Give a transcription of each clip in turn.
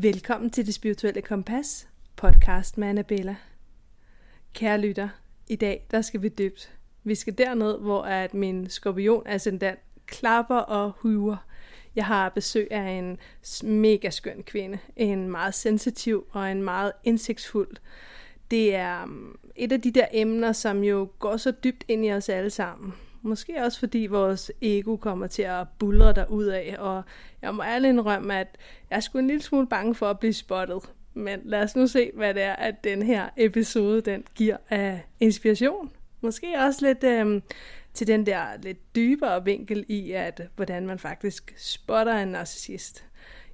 Velkommen til Det Spirituelle Kompas, podcast med Annabella. Kære lytter, i dag der skal vi dybt. Vi skal derned, hvor at min skorpion ascendant klapper og hyver. Jeg har besøg af en mega skøn kvinde, en meget sensitiv og en meget indsigtsfuld. Det er mm, et af de der emner, som jo går så dybt ind i os alle sammen. Måske også fordi vores ego kommer til at bulre der ud af, og jeg må ærligt indrømme, at jeg er sgu en lille smule bange for at blive spottet. Men lad os nu se, hvad det er, at den her episode den giver af inspiration. Måske også lidt øh, til den der lidt dybere vinkel i, at hvordan man faktisk spotter en narcissist.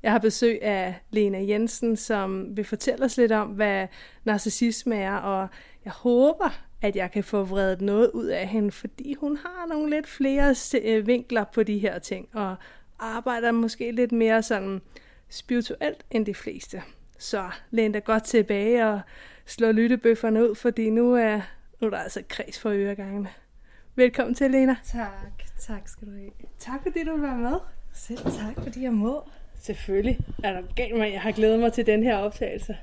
Jeg har besøg af Lena Jensen, som vil fortælle os lidt om, hvad narcissisme er, og jeg håber, at jeg kan få vredet noget ud af hende, fordi hun har nogle lidt flere øh, vinkler på de her ting, og arbejder måske lidt mere sådan spirituelt end de fleste. Så læn dig godt tilbage og slå lyttebøfferne ud, fordi nu er, nu er der altså kreds for øregangene. Velkommen til, Lena. Tak, tak skal du have. Tak fordi du vil være med. Selv tak, fordi jeg må. Selvfølgelig er der galt med, jeg har glædet mig til den her optagelse.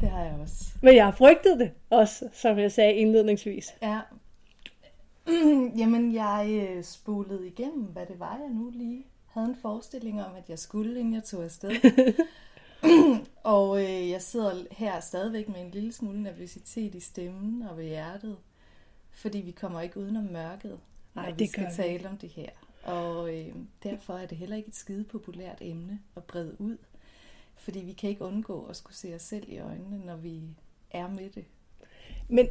Det har jeg også. Men jeg har frygtet det også, som jeg sagde indledningsvis. Ja. Jamen, jeg øh, spolede igennem, hvad det var, jeg nu lige havde en forestilling om, at jeg skulle, inden jeg tog afsted. og øh, jeg sidder her stadigvæk med en lille smule nervøsitet i stemmen og ved hjertet, fordi vi kommer ikke udenom mørket, når Nej, vi det skal vi. tale om det her. Og øh, derfor er det heller ikke et skide populært emne at brede ud, fordi vi kan ikke undgå at skulle se os selv i øjnene, når vi er med det. Men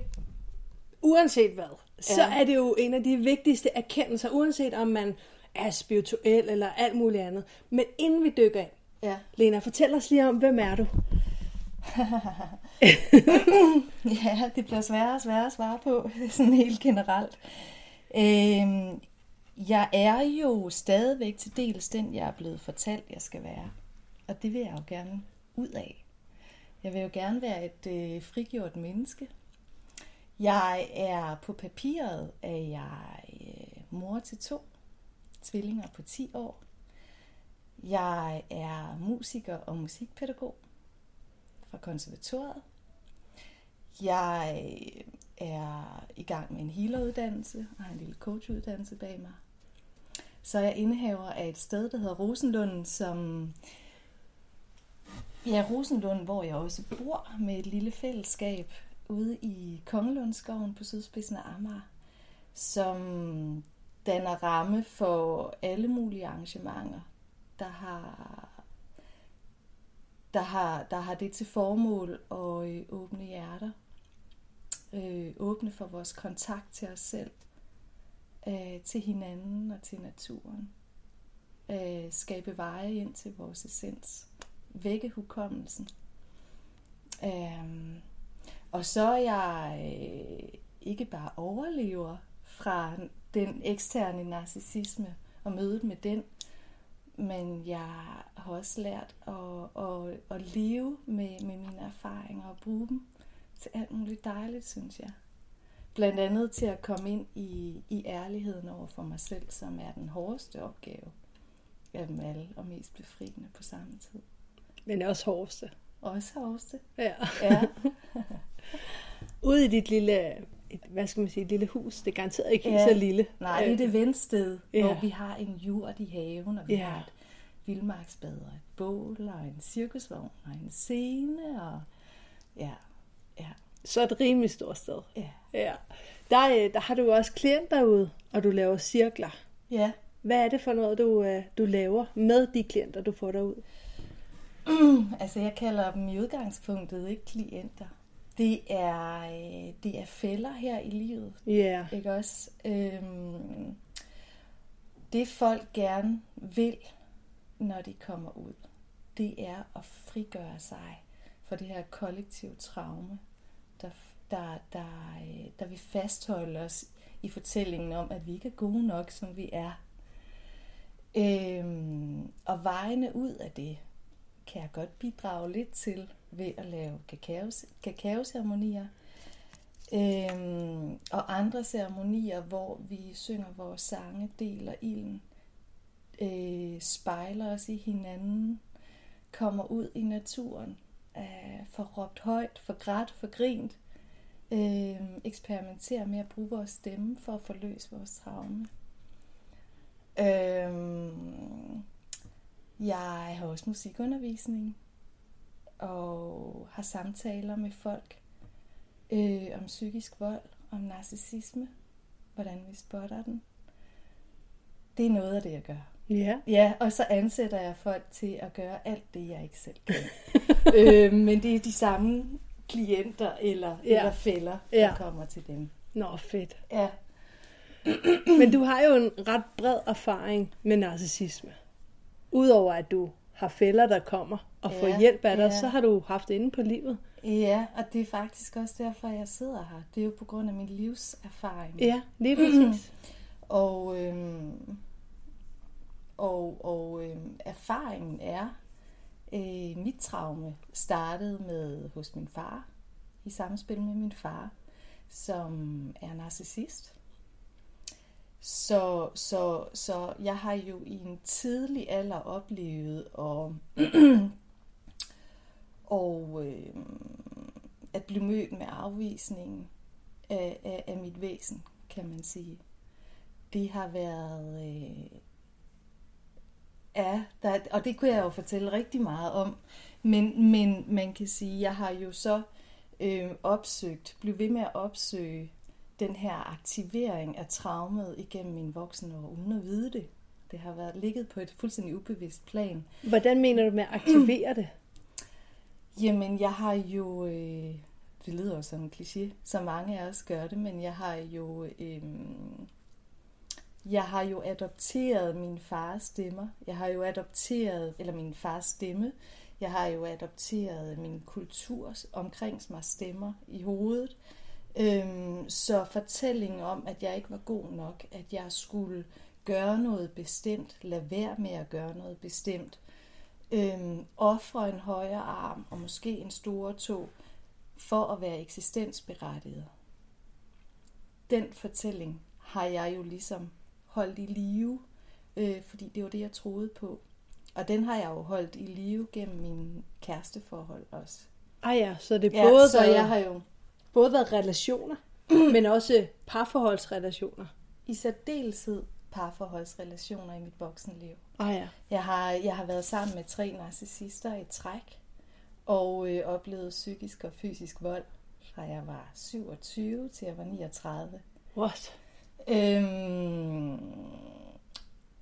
uanset hvad, så Ja. er det jo en af de vigtigste erkendelser, uanset om man er spirituel eller alt muligt andet. Men inden vi dykker ind, Ja. Lena, fortæl os lige om, hvem er du? Ja, det bliver sværere og sværere at svare på, sådan helt generelt. Øhm, jeg er jo stadigvæk til dels den, jeg er blevet fortalt, jeg skal være. Og det vil jeg jo gerne ud af. Jeg vil jo gerne være et øh, frigjort menneske. Jeg er på papiret, er jeg øh, mor til to tvillinger på 10 år. Jeg er musiker og musikpædagog fra konservatoriet. Jeg øh, er i gang med en healeruddannelse og har en lille coachuddannelse bag mig. Så er jeg indehaver af et sted, der hedder Rosenlunden, som Ja, Rosenlund, hvor jeg også bor med et lille fællesskab ude i Kongelundskoven på sydspidsen af Amager, som danner ramme for alle mulige arrangementer, der har, der har, der har det til formål at øh, åbne hjerter, øh, åbne for vores kontakt til os selv, øh, til hinanden og til naturen, øh, skabe veje ind til vores essens vække hukommelsen. Øhm, og så er jeg øh, ikke bare overlever fra den eksterne narcissisme og mødet med den, men jeg har også lært at, at, at leve med, med mine erfaringer og bruge dem til alt muligt dejligt, synes jeg. Blandt andet til at komme ind i, i ærligheden over for mig selv, som er den hårdeste opgave af dem alle, og mest befriende på samme tid. Men også hårdeste. Også hårdeste. Ja. Ja. Ude i dit lille, et, hvad skal man sige, et lille hus, det er garanteret ikke Ja. så lille. Nej, det er det ventsted, Ja. hvor vi har en jord i haven, og vi, Ja. har et, vildmarksbad og et bål og en cirkusvogn og en scene og ja, ja, Så et rimelig stort sted. ja. Ja. Der, øh, der har du også klienter ude, og du laver cirkler. Ja, Hvad er det for noget, du, øh, du laver med de klienter, du får derud? Altså jeg kalder dem i udgangspunktet ikke klienter. Det er, øh, det er fælder her i livet, Ja. Yeah. ikke også? Øhm, det folk gerne vil, når de kommer ud, det er at frigøre sig for det her kollektive traume, der, der, der, øh, der vil fastholde os i fortællingen om, at vi ikke er gode nok, som vi er. Øhm, og vejene ud af det kan jeg godt bidrage lidt til ved at lave kakaos, kakaoceremonier. Øhm, og andre ceremonier, hvor vi synger vores sange, deler ilden, øh, spejler os i hinanden, kommer ud i naturen, øh, får råbt højt, får grædt, får grint, øh, eksperimenterer med at bruge vores stemme for at forløse vores traume. Øh, jeg har også musikundervisning og har samtaler med folk øh, om psykisk vold, om narcissisme, hvordan vi spotter den. Det er noget af det, jeg gør. Ja. Ja, og så ansætter jeg folk til at gøre alt det, jeg ikke selv kan. øh, men det er de samme klienter eller, Ja. eller fælder, der Ja. kommer til dem. Nå, fedt. Ja. Men du har jo en ret bred erfaring med narcissisme. Udover at du har fælder, der kommer og får Ja, hjælp af dig, ja. så har du haft det inde på livet. ja, og det er faktisk også derfor, jeg sidder her. Det er jo på grund af min livserfaring. Ja, lige præcis. Og, øhm, og, og øhm, erfaringen er, øh, mit traume startede med hos min far, i samspil med min far, som er narcissist. Så, så, så jeg har jo i en tidlig alder oplevet og, og øh, at blive mødt med afvisningen af, af, af mit væsen, kan man sige. Det har været... Øh, ja, der, og det kunne jeg jo fortælle rigtig meget om. Men, men man kan sige, jeg har jo så øh, opsøgt, blev ved med at opsøge den her aktivering af traumet igennem min voksenår, uden at vide det. Det har været ligget på et fuldstændig ubevidst plan. Hvordan mener du med at aktivere det? Jamen, jeg har jo, øh, det lyder jo som en kliché, så mange af os gør det, men jeg har jo, øh, jeg har jo adopteret min fars stemmer. Jeg har jo adopteret, eller min fars stemme. Jeg har jo adopteret min kultur omkring mig stemmer i hovedet. Øhm, så fortællingen om, at jeg ikke var god nok, at jeg skulle gøre noget bestemt, lade være med at gøre noget bestemt, øhm, ofre en højre arm og måske en store tog for at være eksistensberettiget. Den fortælling har jeg jo ligesom holdt i live, øh, fordi det var det, jeg troede på. Og den har jeg jo holdt i live gennem min kæresteforhold også. Ah ja, så det er Ja, både, så været, jeg har jo både været relationer, men også parforholdsrelationer. i særdeleshed parforholdsrelationer i mit voksenliv. Ah ja. Jeg har, jeg har været sammen med tre narcissister i træk, og øh, oplevet psykisk og fysisk vold, fra jeg var 27 til jeg var 39. What? Øhm,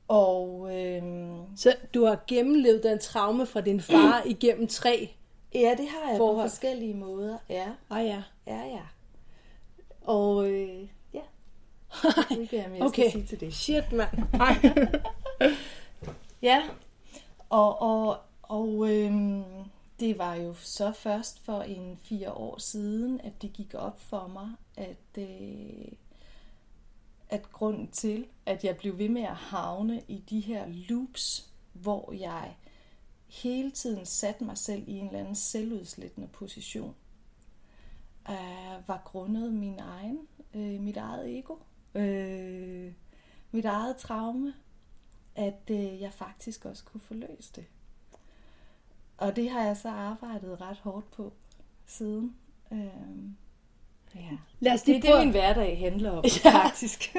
og øhm, Så du har gennemlevet den traume fra din far igennem tre. ja, det har jeg Forhold. på forskellige måder. Ja, Ah ja. Ja, ja. Og øh, ja, jeg ikke, om jeg Okay. skal sige til det. Shit, mand. Ja, og, og, og øhm, det var jo så først for en fire år siden, at det gik op for mig, at, øh, at grunden til, at jeg blev ved med at havne i de her loops, hvor jeg hele tiden satte mig selv i en eller anden selvudslættende position, øh, var grundet min egen, øh, mit eget ego, øh, mit eget traume, at øh, jeg faktisk også kunne forløse det. Og det har jeg så arbejdet ret hårdt på siden. Øh, Ja. Lad os Det lige er det, prøve... min hverdag handler om, Ja. faktisk.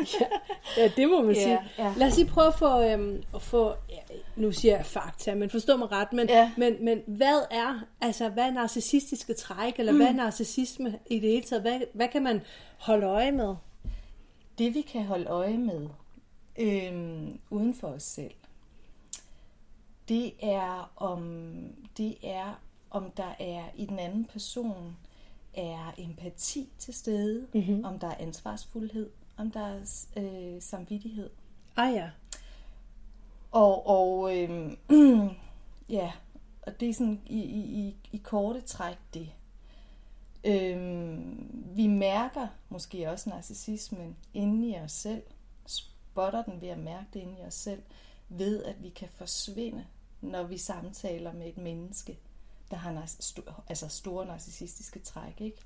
Ja, det må man Ja, sige. ja. Lad os lige prøve at få, øhm, at få ja, nu siger jeg fakta, men forstå mig ret, men, Ja. men, men hvad er, altså hvad er narcissistiske træk, eller mm. hvad er narcissisme i det hele taget? Hvad, hvad kan man holde øje med? Det vi kan holde øje med øhm, uden for os selv, det er om det er om der er i den anden person er empati til stede, mm-hmm. om der er ansvarsfuldhed, om der er øh, samvittighed. Ah ja. Og, og øhm, ja, og det er sådan i, i, i, i korte træk det. Øhm, vi mærker måske også narcissismen inde i os selv, spotter den ved at mærke det inde i os selv, ved at vi kan forsvinde, når vi samtaler med et menneske, der har nar- altså store narcissistiske træk. Ikke?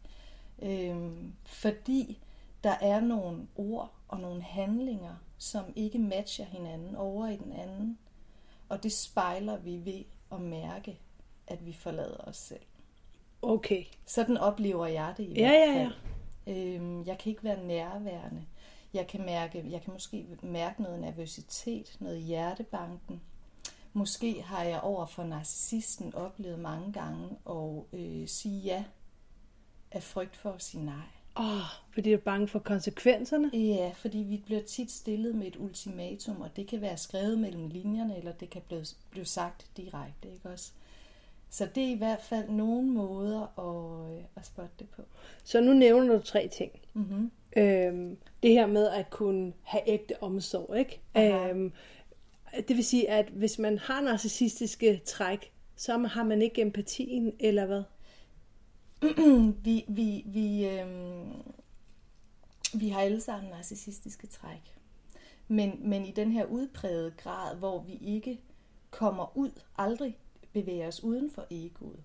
Øhm, fordi der er nogle ord og nogle handlinger, som ikke matcher hinanden over i den anden. Og det spejler vi ved at mærke, at vi forlader os selv. Okay. Sådan oplever jeg det i Ja, hvert ja, fald. Øhm, jeg kan ikke være nærværende. Jeg kan, mærke, jeg kan måske mærke noget nervøsitet, noget hjertebanken. Måske har jeg over for narcissisten oplevet mange gange at øh, sige ja af frygt for at sige nej. Åh, oh, fordi du er bange for konsekvenserne? Ja, fordi vi bliver tit stillet med et ultimatum, og det kan være skrevet mellem linjerne, eller det kan blive, blive sagt direkte, ikke også? Så det er i hvert fald nogle måder at, øh, at spotte det på. Så nu nævner du tre ting. Mm-hmm. Øhm, det her med at kunne have ægte omsorg, ikke? Aha. Øhm, det vil sige, at hvis man har narcissistiske træk, så har man ikke empatien, eller hvad? Vi, vi, vi, øhm, vi har alle sammen narcissistiske træk. Men, men i den her udprægede grad, hvor vi ikke kommer ud, aldrig bevæger os uden for egoet,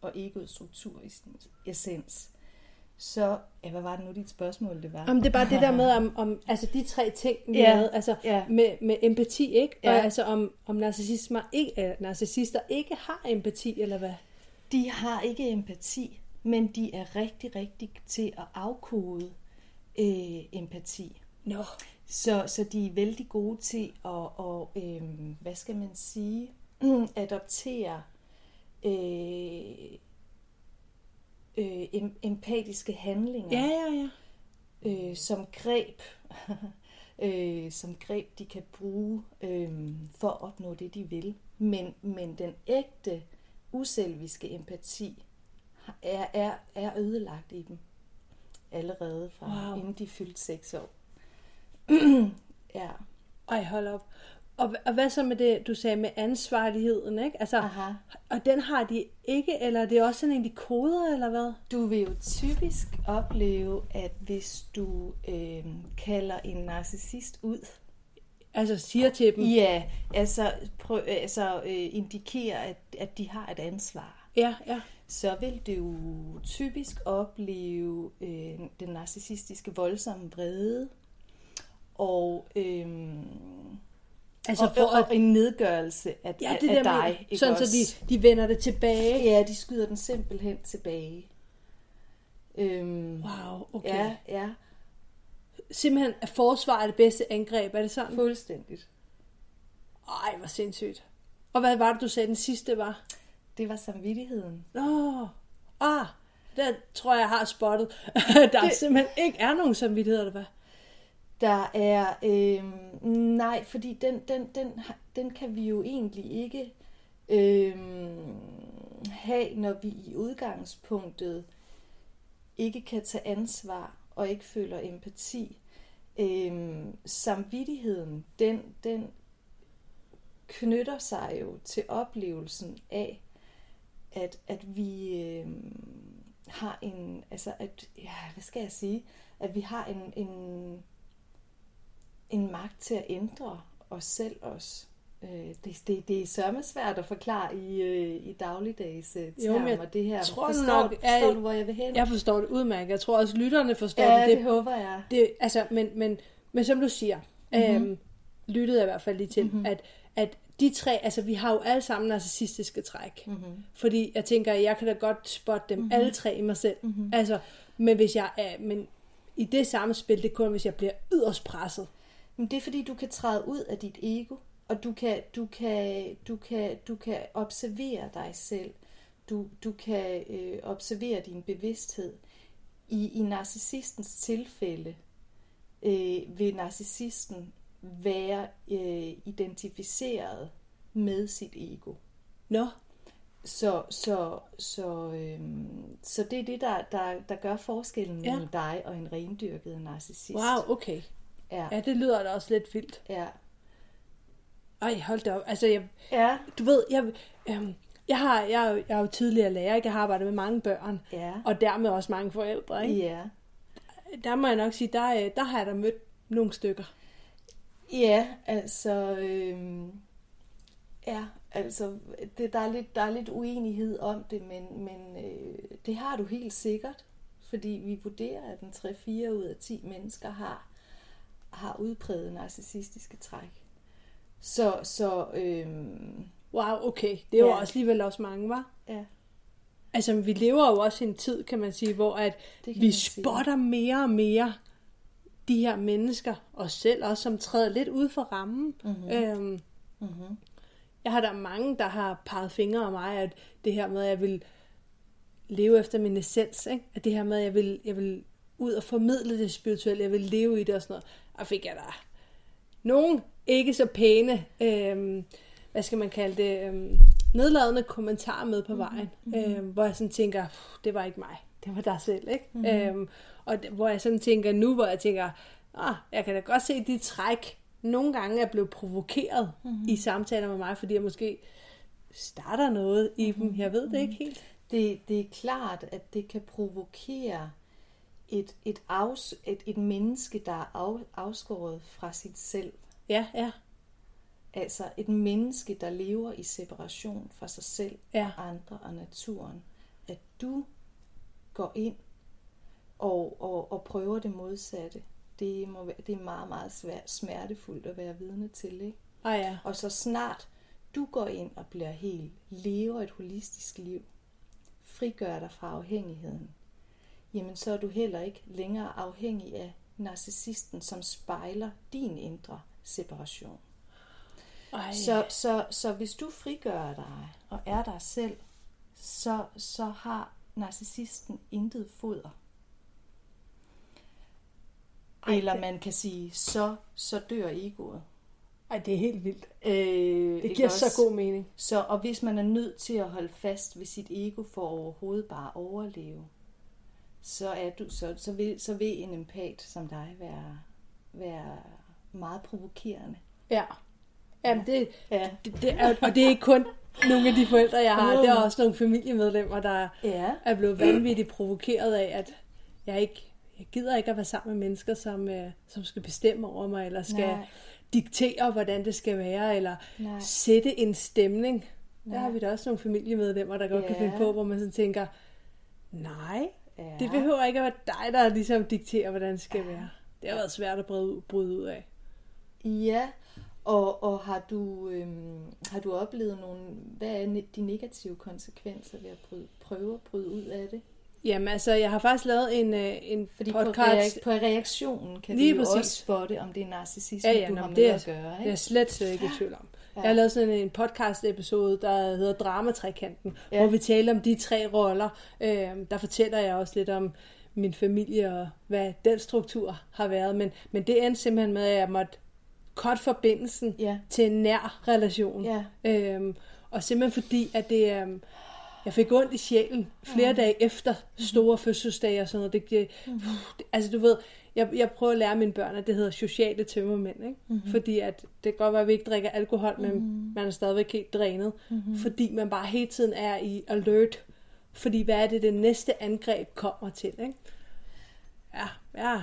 og egoets struktur i sin essens, så, ja, hvad var det nu dit spørgsmål, det var? Jamen, det er bare det der med, om, om altså de tre ting, vi Ja, altså ja. med, med empati, ikke? Og Ja. altså om, om narcissismer ikke, øh, narcissister ikke har empati, eller hvad? De har ikke empati, men de er rigtig, rigtig til at afkode øh, empati. Nå. Så, så de er vældig gode til at, og, øh, hvad skal man sige, adoptere øh, øh, em- empatiske handlinger Ja, ja, ja. øh, som greb, øh, som greb de kan bruge øh, for at opnå det, de vil. Men, men den ægte, uselviske empati er, er, er ødelagt i dem allerede fra Wow. inden de fyldte seks år. ja. Ej, hold op. Og, og hvad så med det, du sagde med ansvarligheden, ikke? Altså, Aha. og den har de ikke, eller er det også sådan en, de koder, eller hvad? Du vil jo typisk opleve, at hvis du øh, kalder en narcissist ud, Altså siger til dem, ja, altså, prøv, altså øh, indikerer, at, at de har et ansvar, ja, ja. så vil du typisk opleve øh, den narcissistiske voldsomme vrede, og, øh, Altså og, for at, og en nedgørelse af, ja, det af der dig. med, ikke sådan så også? de, de vender det tilbage. Ja, de skyder den simpelthen tilbage. Øhm, Wow, okay. Ja, ja, Simpelthen at forsvar er det bedste angreb, er det sådan? fuldstændigt. Ej, hvor sindssygt. Og hvad var det, du sagde, den sidste var? Det var samvittigheden. Nå, ah, der tror jeg, jeg har spottet. der det... simpelthen ikke er nogen samvittighed, eller hvad? Der er, øh, nej, fordi den, den, den, den kan vi jo egentlig ikke øh, have, når vi i udgangspunktet ikke kan tage ansvar og ikke føler empati. Øh, samvittigheden, den, den knytter sig jo til oplevelsen af, at, at vi øhm, har en, altså at, ja, hvad skal jeg sige, at vi har en, en, en magt til at ændre os selv også. Øh, det, det, det er sørme svært at forklare i, øh, i dagligdags øh, Jo, men termer, jeg det her. tror forstår, nok, forstår at- du, hvor jeg vil hen? Jeg forstår det udmærket. Jeg tror også, lytterne forstår ja, det. det, det, det håber jeg. det altså, men, men, men som du siger, mm-hmm. øhm, lyttede jeg i hvert fald lige til, mm-hmm. at, at de tre, altså vi har jo alle sammen narcissistiske træk. Mm-hmm. Fordi jeg tænker, jeg kan da godt spotte dem mm-hmm. alle tre i mig selv. Mm-hmm. Altså, Men hvis jeg er, men i det samme spil, det er kun, hvis jeg bliver yderst presset. Men det er fordi, du kan træde ud af dit ego, og du kan, du kan, du kan, du kan observere dig selv. Du, du kan øh, observere din bevidsthed. I, i narcissistens tilfælde øh, vil narcissisten være øh, identificeret med sit ego. Nå, Så, så, så, øhm, så det er det, der, der, der gør forskellen Ja. mellem dig og en rendyrket narcissist. wow, okay. Ja, Ja, det lyder da også lidt vildt. ja. Ej, hold da op. Altså, jeg, Ja, du ved, jeg, øhm, jeg, har, jeg, jeg er jo tidligere lærer, ikke? jeg har arbejdet med mange børn, ja, og dermed også mange forældre. Ikke? ja. Der må jeg nok sige, der, øh, der har jeg da mødt nogle stykker. Ja, altså, øhm, ja, altså, det, der, er lidt, der er lidt uenighed om det, men, men øh, det har du helt sikkert, fordi vi vurderer, at en 3-4 ud af 10 mennesker har, har udpræget narcissistiske træk. Så, så øhm, Wow, okay. Det er jo Ja. også alligevel også mange, var. ja, Altså, vi lever jo også i en tid, kan man sige, hvor at vi man sige. spotter mere og mere de her mennesker, og selv også, som træder lidt ud for rammen. Mm-hmm. Øhm, mm-hmm. jeg har der mange, der har peget fingre af mig, at det her med, at jeg vil leve efter min essens, ikke? at det her med, at jeg vil, jeg vil ud og formidle det spirituelle, jeg vil leve i det og sådan noget, og fik jeg der nogle ikke så pæne, øhm, hvad skal man kalde det, øhm, nedladende kommentarer med på vejen, mm-hmm. øhm, hvor jeg sådan tænker, "Puh, det var ikke mig, det var dig selv, ikke? Mm-hmm. Øhm, og hvor jeg sådan tænker nu, hvor jeg tænker, ah, jeg kan da godt se, de træk nogle gange er blevet provokeret mm-hmm. i samtaler med mig, fordi jeg måske starter noget i dem, jeg ved det ikke helt. Det, det er klart, at det kan provokere et, et, afs, et, et menneske, der er af, afskåret fra sit selv. Ja, ja, Altså et menneske, der lever i separation fra sig selv Ja. og andre og naturen. At du går ind og, og, og prøver det modsatte. Det, må, være- det er meget, meget svært, smertefuldt at være vidne til. Ikke? ah ja, Og så snart du går ind og bliver helt, lever et holistisk liv, frigør dig fra afhængigheden, jamen så er du heller ikke længere afhængig af narcissisten, som spejler din indre separation. Ej, Så, så, så hvis du frigør dig og er dig selv, så, så har narcissisten intet foder. Ej, Eller man kan sige, så, så dør egoet. ej, det er helt vildt. Øh, Det giver også? så god mening. Så, og hvis man er nødt til at holde fast ved sit ego for overhovedet bare at overleve, så, er du, så, så, vil, så vil en empat som dig være, være meget provokerende. Ja. Jamen, det, Ja. det, det er, og det er ikke kun nogle af de forældre, jeg har. Det er også nogle familiemedlemmer, der Ja. er blevet vanvittigt provokeret af, at jeg ikke jeg gider ikke at være sammen med mennesker, som, øh, som skal bestemme over mig, eller skal Nej. diktere, hvordan det skal være, eller Nej. sætte en stemning. Der har vi da også nogle familiemedlemmer, der godt kan Ja. finde på, hvor man så tænker, nej, Ja. det behøver ikke at være dig, der ligesom dikterer, hvordan det skal være. Det har været svært at bryde ud af. Ja, og, og har, du, øhm, har du oplevet nogle, hvad er de negative konsekvenser ved at bryde, prøve at bryde ud af det? Jamen altså, jeg har faktisk lavet en, øh, en Fordi podcast. på, reak- på reaktionen kan Lige du præcis. også spotte, om det er narcissisme, Ja, ja, du har med det er, at gøre. det er Ikke? jeg slet, slet ikke i tvivl om. Jeg har lavet sådan en podcast-episode, der hedder Dramatrækanten, ja. Ja. hvor vi taler om de tre roller. Øh, der fortæller jeg også lidt om min familie og hvad den struktur har været. Men, men det endte simpelthen med, at jeg måtte cut forbindelsen Ja. til en nær relation. Ja. Øhm, og simpelthen fordi, at det... Øhm, jeg fik ondt i sjælen flere dage efter store fødselsdage og sådan noget. Det, det, det, altså du ved, jeg, jeg prøver at lære mine børn, at det hedder sociale tømmermænd. Ikke? Mm-hmm. Fordi at det kan godt være, at vi ikke drikker alkohol, men mm-hmm. man er stadigvæk helt drænet. Mm-hmm. Fordi man bare hele tiden er i alert. Fordi hvad er det, det næste angreb kommer til? Ikke? Ja, ja.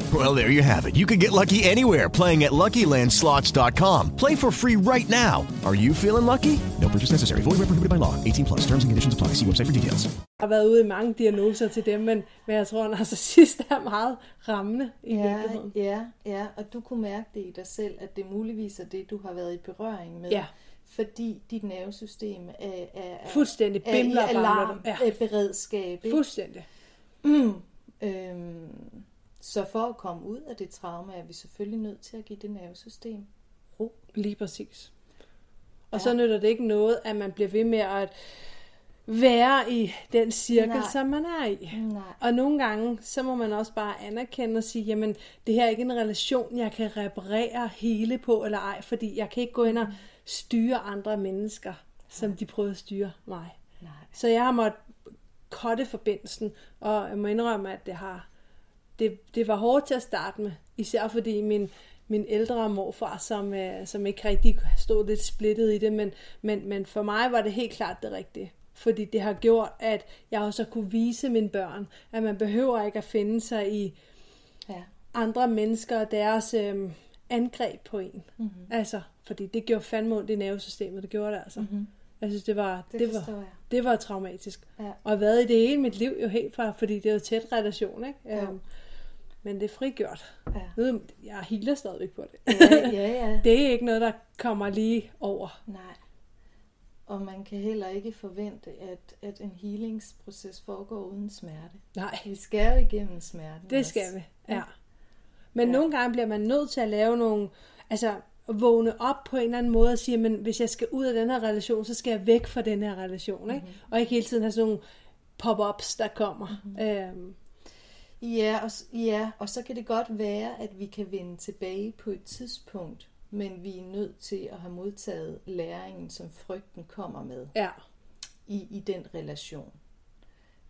Well, there you have it. You can get lucky anywhere playing at LuckyLandSlots.com. Play for free right now. Are you feeling lucky? No purchase necessary. Void where prohibited by law. 18 plus. Terms and conditions apply. See website for details. Jeg har været ude i mange diagnoser til dem, men, men jeg tror, at narcissist er meget rammende i Ja, virkeligheden. ja, ja, og du kunne mærke det i dig selv, at det muligvis er det, du har været i berøring med. Ja. Fordi dit nervesystem er, er, er, Fuldstændig er i bimler og bamler. alarm, Ja. beredskab. Ikke? Fuldstændig. Øhm, så for at komme ud af det traume, er vi selvfølgelig nødt til at give det nervesystem ro. Lige præcis. Og så nytter det ikke noget, at man bliver ved med at være i den cirkel, Nej. som man er i. Nej. Og nogle gange, så må man også bare anerkende og sige, jamen, det her er ikke en relation, jeg kan reparere hele på eller ej, fordi jeg kan ikke gå ind og styre andre mennesker, som de prøvede at styre mig. Nej. Så jeg har måttet kotte forbindelsen, og jeg må indrømme, at det har det, det var hårdt til at starte med, især fordi min, min ældre morfar, som, øh, som ikke rigtig stod lidt splittet i det, men, men, men for mig var det helt klart det rigtige. Fordi det har gjort, at jeg også kunne vise mine børn, at man behøver ikke at finde sig i Ja. andre mennesker og deres øh, angreb på en. Mhm. Mm-hmm. Altså, fordi det gjorde fandme ondt i nervesystemet, det gjorde det altså. Mm-hmm. Jeg synes, det var. Det det, var, jeg. det var traumatisk. Ja. Og har været i det hele mit liv jo helt fra, fordi det er jo tæt relation, ikke? Ja. Øhm, men det er frigjort. Ja. Ved, jeg healer stadigvæk på det. Ja, ja, ja. Det er ikke noget, der kommer lige over. Nej. Og man kan heller ikke forvente, at, at en healingsproces foregår uden smerte. Nej, Vi skal jo igennem smerten. det også. skal vi. Ja. Men Ja. nogle gange bliver man nødt til at lave nogle... Altså, vågne op på en eller anden måde og sige, men hvis jeg skal ud af den her relation, så skal jeg væk fra den her relation. Ikke? Mhm. Og ikke hele tiden have sådan nogle pop-ups, der kommer. Mm-hmm. Øhm, Ja og, ja, og så kan det godt være, at vi kan vende tilbage på et tidspunkt, men vi er nødt til at have modtaget læringen, som frygten kommer med ja. i, i den relation.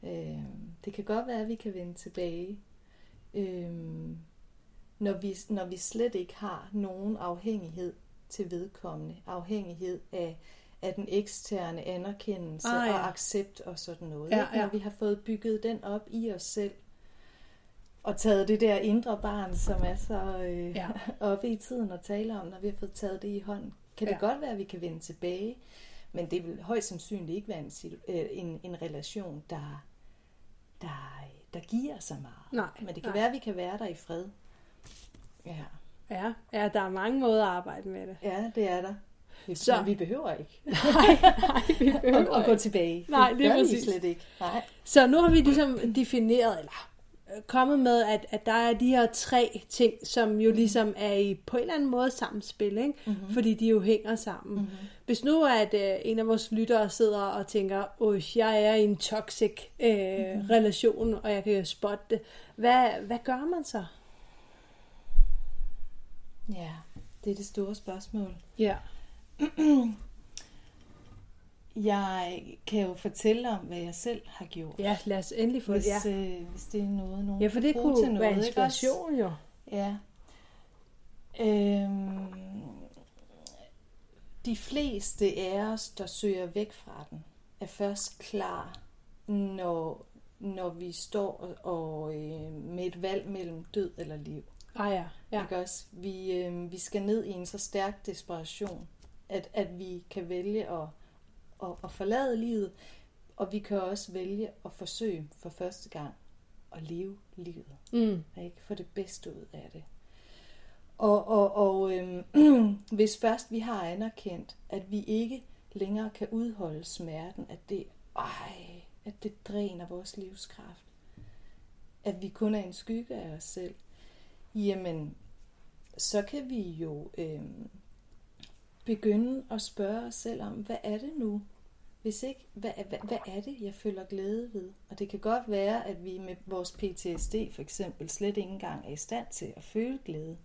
Øh, det kan godt være, at vi kan vende tilbage, øh, når, vi, når vi slet ikke har nogen afhængighed til vedkommende. Afhængighed af, af den eksterne anerkendelse Ah, ja. ja. og accept og sådan noget. Ja, ikke? Når ja. vi har fået bygget den op i os selv, og taget det der indre barn, som er så øh, Ja. oppe i tiden at tale om, når vi har fået taget det i hånden, kan det Ja. godt være, at vi kan vende tilbage. Men det vil højst sandsynligt ikke være en, øh, en, en relation, der, der, der giver så meget. Nej, Men det kan nej. være, at vi kan være der i fred. Ja, Ja, ja, der er mange måder at arbejde med det. ja det er der. Vi, Så- så. vi behøver ikke Nej, vi behøver at, at gå tilbage. Nej, det gør vi præcis. slet ikke. Nej. Så nu har vi ligesom defineret, eller kommet med, at, at der er de her tre ting, som jo ligesom er i på en eller anden måde samspil, ikke? Mm-hmm. fordi de jo hænger sammen. Mm-hmm. Hvis nu at øh, en af vores lyttere sidder og tænker, åh, jeg er i en toxic øh, mm-hmm. relation, og jeg kan spotte det, hvad, hvad gør man så? Ja, det er det store spørgsmål. Ja. Jeg kan jo fortælle om, hvad jeg selv har gjort. Ja, lad os endelig få det. Hvis, Ja. øh, hvis det er noget, nogen ja, for det kan bruge til kunne være noget, også? inspiration jo. Ja. Øhm, de fleste af os, der søger væk fra den, er først klar, når, når vi står og, og øh, med et valg mellem død eller liv. Ah ja, ja. Ikke også? Vi, øh, vi skal ned i en så stærk desperation, at, at vi kan vælge at, at, at forlade livet, og vi kan også vælge at forsøge for første gang at leve livet. Mm. Ikke? Få det bedste ud af det. Og, og, og øhm, hvis først vi har anerkendt, at vi ikke længere kan udholde smerten, at det, ej, at det dræner vores livskraft, at vi kun er en skygge af os selv, jamen, så kan vi jo øhm, begynde at spørge os selv om, hvad er det nu? Hvis ikke, hvad, hvad, hvad er det, jeg føler glæde ved? Og det kan godt være, at vi med vores PTSD for eksempel slet ikke engang er i stand til at føle glæde.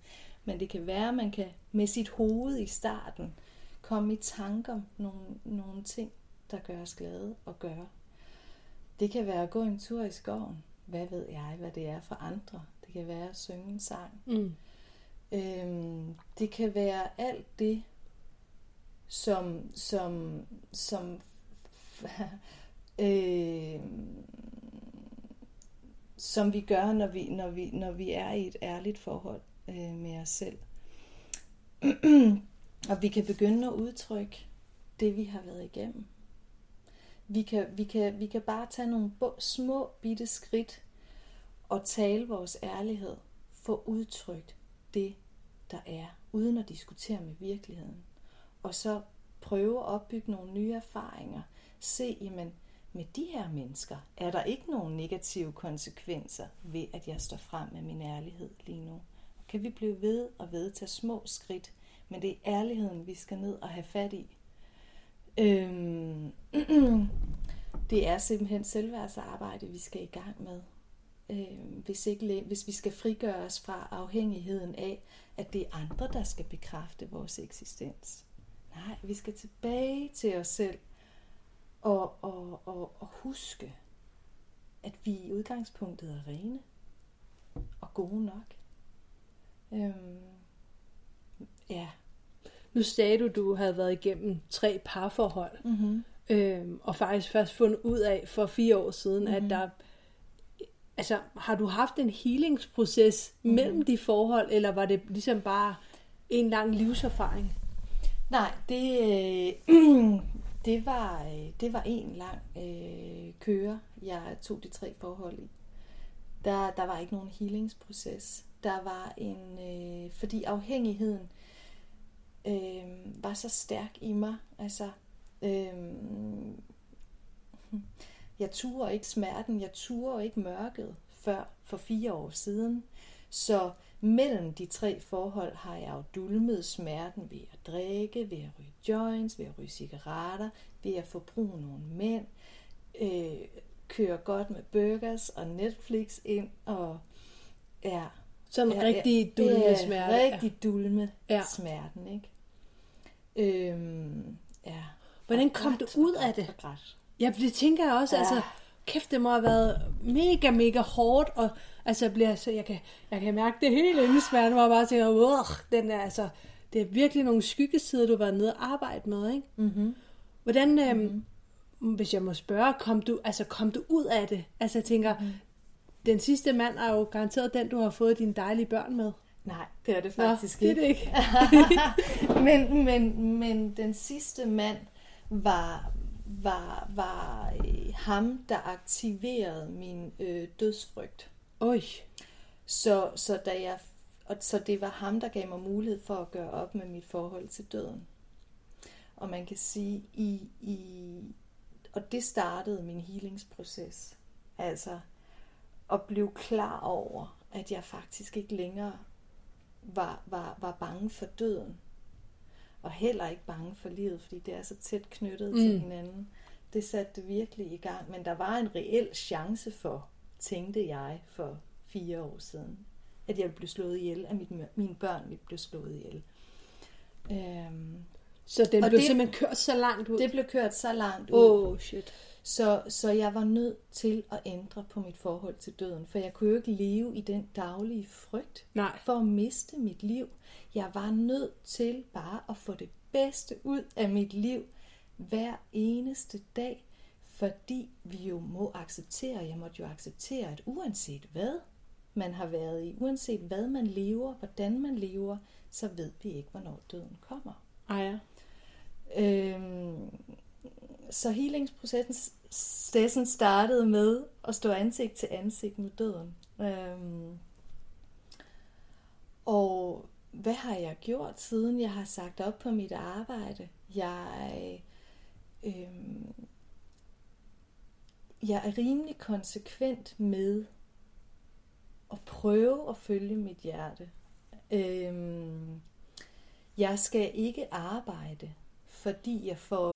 Men det kan være, at man kan med sit hoved i starten komme i tanker om nogle, nogle ting, der gør os glade og gøre. Det kan være at gå en tur i skoven. Hvad ved jeg, hvad det er for andre? Det kan være at synge en sang. Mm. Øhm, det kan være alt det, som, som, som øh, som vi gør, når vi, når vi, når vi er i et ærligt forhold øh, med os selv. og vi kan begynde at udtrykke det, vi har været igennem. Vi kan, vi kan, vi kan bare tage nogle små bitte skridt og tale vores ærlighed, få udtrykt det, der er, uden at diskutere med virkeligheden. Og så prøve at opbygge nogle nye erfaringer. Se, jamen, med de her mennesker er der ikke nogen negative konsekvenser ved, at jeg står frem med min ærlighed lige nu. Kan vi blive ved og ved tage små skridt, men det er ærligheden, vi skal ned og have fat i. Øhm, det er simpelthen selvværdsarbejde, vi skal i gang med. Øhm, hvis, ikke, hvis vi skal frigøre os fra afhængigheden af, at det er andre, der skal bekræfte vores eksistens. Nej, vi skal tilbage til os selv og, og, og, og huske, at vi i udgangspunktet er rene og gode nok. Øhm, ja. Nu sagde du, du havde været igennem tre parforhold, Mm-hmm. øhm, og faktisk først fundet ud af for fire år siden, mm-hmm. at der... Altså, har du haft en healingsproces mm-hmm. mellem de forhold, eller var det ligesom bare en lang livserfaring? Nej, det, øh, det, var, øh, det var en lang øh, køre, jeg tog de tre forhold i. Der, der var ikke nogen healingsproces. Der var en, øh, fordi afhængigheden øh, var så stærk i mig. Altså, øh, jeg turde ikke smerten, jeg turde ikke mørket før for fire år siden. Så mellem de tre forhold har jeg jo dulmet smerten ved at drikke, ved at ryge joints, ved at ryge cigaretter, ved at forbruge nogle mænd, øh, køre godt med burgers og Netflix ind og ja, Sådan ja, rigtig dulme ja, smerte. Rigtig dulme Ja. smerten, ikke? Øhm, ja. Hvordan kom du ud af det? Ja, det tænker jeg også. Ja. Altså, kæft, det må have været mega, mega hårdt. Og altså, jeg, bliver, så jeg, kan, jeg kan mærke det hele inde i smerten, hvor jeg bare tænker, Ugh, den er, altså, det er virkelig nogle skyggesider, du været nede og arbejde med, ikke? Mm-hmm. Hvordan, øhm, hvis jeg må spørge, kom du, altså, kom du ud af det? Altså, jeg tænker, Mm. den sidste mand er jo garanteret den, du har fået dine dejlige børn med. Nej, det er det Nå, faktisk det er ikke. det ikke. men, men, men den sidste mand var, var, var øh, ham, der aktiverede min øh, dødsfrygt. Oj. Så, så, da jeg, og, så det var ham, der gav mig mulighed for at gøre op med mit forhold til døden. Og man kan sige, i, i, og det startede min healingsproces. Altså at blive klar over, at jeg faktisk ikke længere var, var, var bange for døden. Og heller ikke bange for livet, fordi det er så tæt knyttet mm. til hinanden. Det satte det virkelig i gang. Men der var en reel chance for, tænkte jeg for fire år siden, at jeg ville blive slået ihjel, at mit, mine børn ville blive slået ihjel. Øhm, Så den og blev det- simpelthen kørt så langt ud? det blev kørt så langt ud. Oh, shit. Så, så jeg var nødt til at ændre på mit forhold til døden, for jeg kunne jo ikke leve i den daglige frygt Nej. for at miste mit liv. Jeg var nødt til bare at få det bedste ud af mit liv hver eneste dag, fordi vi jo må acceptere, jeg måtte jo acceptere, at uanset hvad man har været i, uanset hvad man lever, hvordan man lever, så ved vi ikke, hvornår døden kommer. Ej, ja. Øhm, så healingsprocessen startede med at stå ansigt til ansigt med døden. Øhm, og hvad har jeg gjort, siden jeg har sagt op på mit arbejde? Jeg, øhm, jeg er rimelig konsekvent med at prøve at følge mit hjerte. Øhm, jeg skal ikke arbejde, fordi jeg får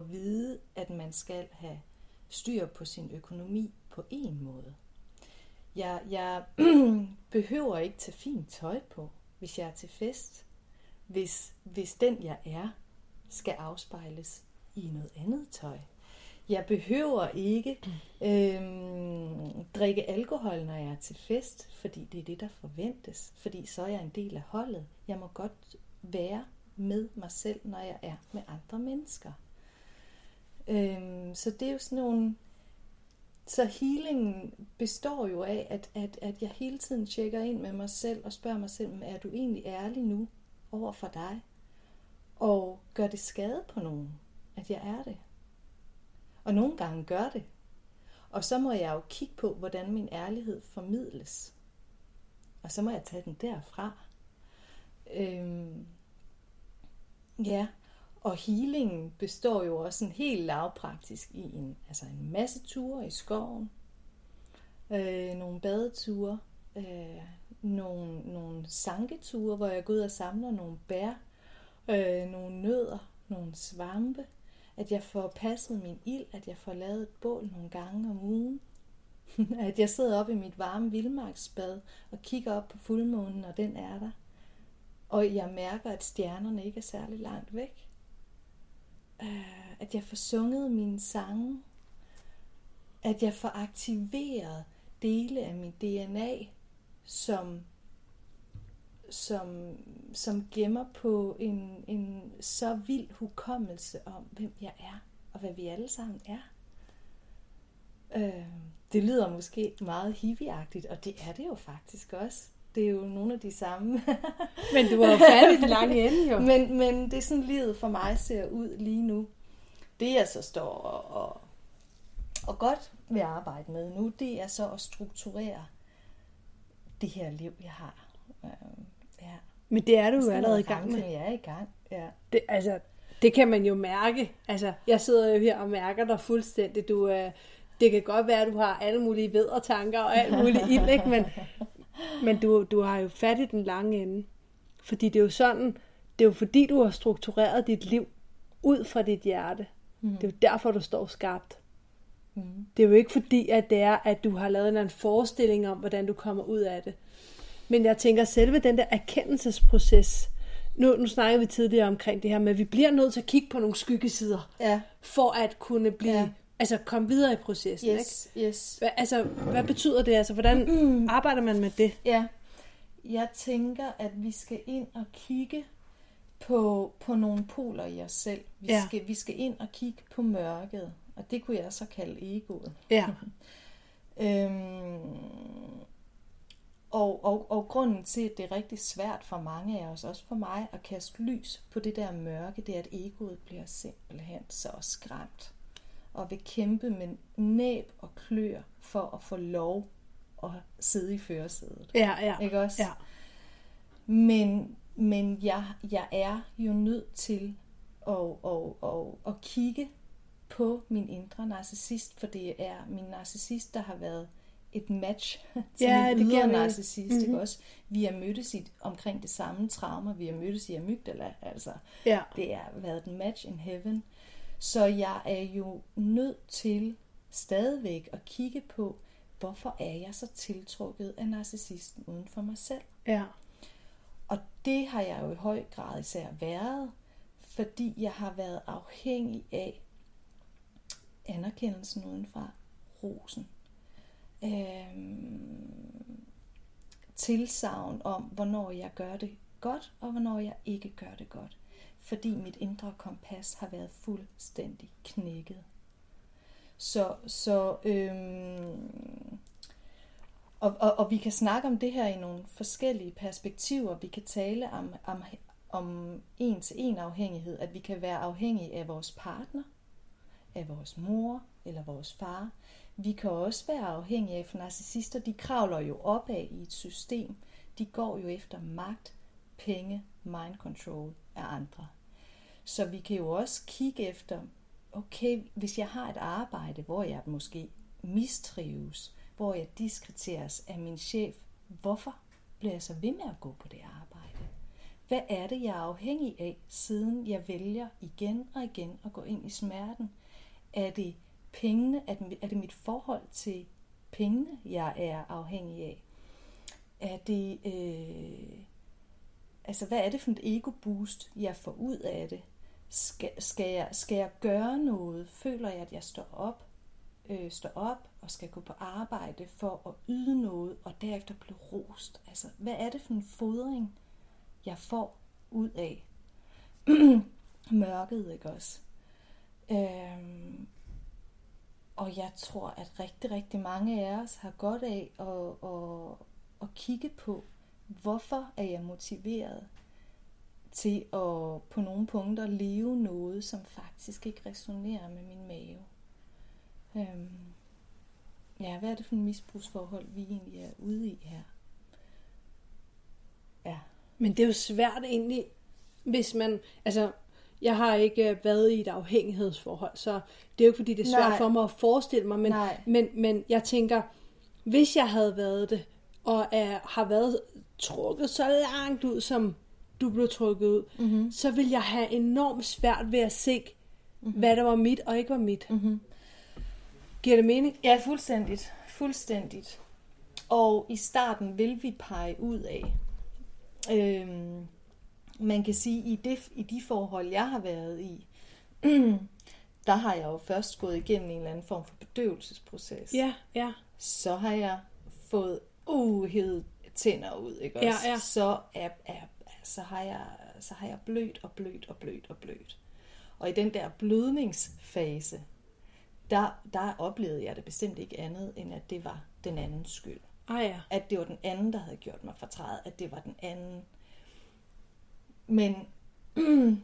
At vide, at man skal have styr på sin økonomi på en måde. Jeg, jeg behøver ikke tage fint tøj på, hvis jeg er til fest. Hvis, hvis den, jeg er, skal afspejles i noget andet tøj. Jeg behøver ikke øhm, drikke alkohol, når jeg er til fest, fordi det er det, der forventes. Fordi så er jeg en del af holdet. Jeg må godt være med mig selv, når jeg er med andre mennesker. Øhm, så det er jo sådan nogle... Så healingen består jo af, at, at, at jeg hele tiden tjekker ind med mig selv og spørger mig selv, er du egentlig ærlig nu over for dig? Og gør det skade på nogen, at jeg er det? Og nogle gange gør det. Og så må jeg jo kigge på, hvordan min ærlighed formidles. Og så må jeg tage den derfra. Øhm, ja, og healingen består jo også en helt lavpraktisk i en, altså en masse ture i skoven, øh, nogle badeture, øh, nogle, nogle sanketure, hvor jeg går ud og samler nogle bær, øh, nogle nødder, nogle svampe, at jeg får passet min ild, at jeg får lavet et bål nogle gange om ugen, at jeg sidder oppe i mit varme vildmarksbad og kigger op på fuldmånen, og den er der. Og jeg mærker, at stjernerne ikke er særlig langt væk øh, at jeg får sunget mine sange, at jeg får aktiveret dele af mit DNA, som, som, som gemmer på en, en så vild hukommelse om, hvem jeg er, og hvad vi alle sammen er. Øh, det lyder måske meget hippieagtigt, og det er det jo faktisk også. Det er jo nogle af de samme. Men du var jo færdig i lange ende, jo. men, men det er sådan, livet for mig ser ud lige nu. Det jeg så står og, og, og godt vil arbejde med nu, det er så at strukturere det her liv, jeg har. Øh, ja. Men det er du jo allerede i gang med. Jeg er i gang, ja. Det, altså, det kan man jo mærke. Altså, jeg sidder jo her og mærker dig fuldstændig. Du, øh, det kan godt være, at du har alle mulige vedertanker og alt muligt ild, ikke? Men, men du, du har jo fat i den lange ende. Fordi det er jo sådan, det er jo fordi, du har struktureret dit liv ud fra dit hjerte. Mm. Det er jo derfor, du står skarpt. Mm. Det er jo ikke fordi, at det er, at du har lavet en eller anden forestilling om, hvordan du kommer ud af det. Men jeg tænker, selve den der erkendelsesproces, nu, nu snakker vi tidligere omkring det her med, at vi bliver nødt til at kigge på nogle skyggesider, Ja. for at kunne blive, ja. Altså komme videre i processen. Ikke? Yes, yes. Hvad, altså, hvad betyder det? Altså, hvordan arbejder man med det? Ja, jeg tænker, at vi skal ind og kigge på, på nogle poler i os selv. Vi, ja. skal, vi skal ind og kigge på mørket, og det kunne jeg så kalde egoet. Ja. Øhm, og, og, og grunden til, at det er rigtig svært for mange af os, også for mig, at kaste lys på det der mørke, det er, at egoet bliver simpelthen så skræmt. Og vil kæmpe med næb og klør for at få lov at sidde i førersædet. Ja, ja. Ikke også? Ja. Men, men jeg, jeg er jo nødt til at, at, at, at kigge på min indre narcissist, for det er min narcissist, der har været et match til Ja, min ydre narcissist. Mm-hmm. Ikke også? Vi har mødtes i, omkring det samme trauma, vi har mødtes i amygdala, altså. Ja. Det har været en match in heaven. Så jeg er jo nødt til stadigvæk at kigge på, hvorfor er jeg så tiltrukket af narcissisten uden for mig selv? Ja. Og det har jeg jo i høj grad især været, fordi jeg har været afhængig af anerkendelsen udenfra, rosen, øhm, tilsavn om, hvornår jeg gør det godt, og hvornår jeg ikke gør det godt. Fordi mit indre kompas har været fuldstændig knækket. Så, så øhm, og, og, og vi kan snakke om det her i nogle forskellige perspektiver. Vi kan tale om, om, om en til en afhængighed, at vi kan være afhængige af vores partner, af vores mor eller vores far. Vi kan også være afhængige af, for narcissister, de kravler jo opad i et system. De går jo efter magt, penge, mind control af andre. Så vi kan jo også kigge efter, okay, hvis jeg har et arbejde, hvor jeg måske mistrives, hvor jeg diskriteres af min chef, hvorfor bliver jeg så ved med at gå på det arbejde? Hvad er det, jeg er afhængig af, siden jeg vælger igen og igen at gå ind i smerten? Er det pengene? Er det, er det mit forhold til pengene, jeg er afhængig af? Er det, øh, altså hvad er det for et ego-boost, jeg får ud af det? Skal, skal, jeg, skal jeg gøre noget? Føler jeg, at jeg står op, øh, står op og skal gå på arbejde for at yde noget, og derefter blive rost? Altså, hvad er det for en fodring, jeg får ud af mørket, ikke også? Øhm, og jeg tror, at rigtig, rigtig mange af os har godt af at, at, at kigge på, hvorfor er jeg motiveret til at på nogle punkter leve noget, som faktisk ikke resonerer med min mave. Øhm, ja, hvad er det for en misbrugsforhold, vi egentlig er ude i her? Ja. Men det er jo svært egentlig, hvis man, altså, jeg har ikke øh, været i et afhængighedsforhold, så det er jo ikke fordi, det er svært Nej. for mig at forestille mig, men, Nej. men, men jeg tænker, hvis jeg havde været det, og er, har været trukket så langt ud, som du blev trukket ud, mm-hmm. så vil jeg have enormt svært ved at se, mm-hmm. hvad der var mit og ikke var mit. Mm-hmm. Giver det mening? Ja, fuldstændigt. Fuldstændigt. Og i starten vil vi pege ud af. Øhm, man kan sige, i, det, i de forhold, jeg har været i, der har jeg jo først gået igennem en eller anden form for bedøvelsesproces. Ja, ja. Så har jeg fået uhed tænder ud, ikke også? Ja, ja. Så, er, er, så, har jeg, så har jeg blødt og blødt og blødt og blødt. Og i den der blødningsfase, der, der oplevede jeg det bestemt ikke andet, end at det var den andens skyld. Ah ja. At det var den anden, der havde gjort mig fortrædet. At det var den anden. Men,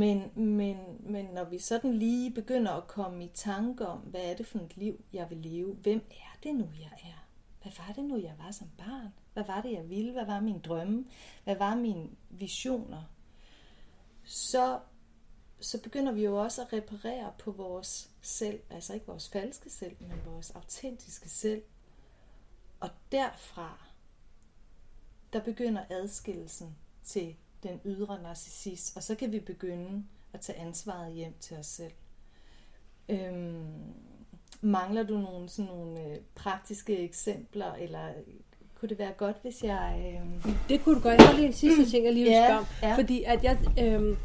men, men, men når vi sådan lige begynder at komme i tanke om, hvad er det for et liv, jeg vil leve? Hvem er det nu, jeg er? Hvad var det nu, jeg var som barn? Hvad var det, jeg ville? Hvad var min drømme? Hvad var mine visioner? Så, så begynder vi jo også at reparere på vores selv. Altså ikke vores falske selv, men vores autentiske selv. Og derfra, der begynder adskillelsen til den ydre narcissist, og så kan vi begynde at tage ansvaret hjem til os selv. Øhm, mangler du nogle, sådan nogle øh, praktiske eksempler, eller kunne det være godt, hvis jeg... Øh... Det kunne du godt. Jeg har lige en sidste ting, jeg lige vil spørge om. ja. Fordi at jeg, øhm,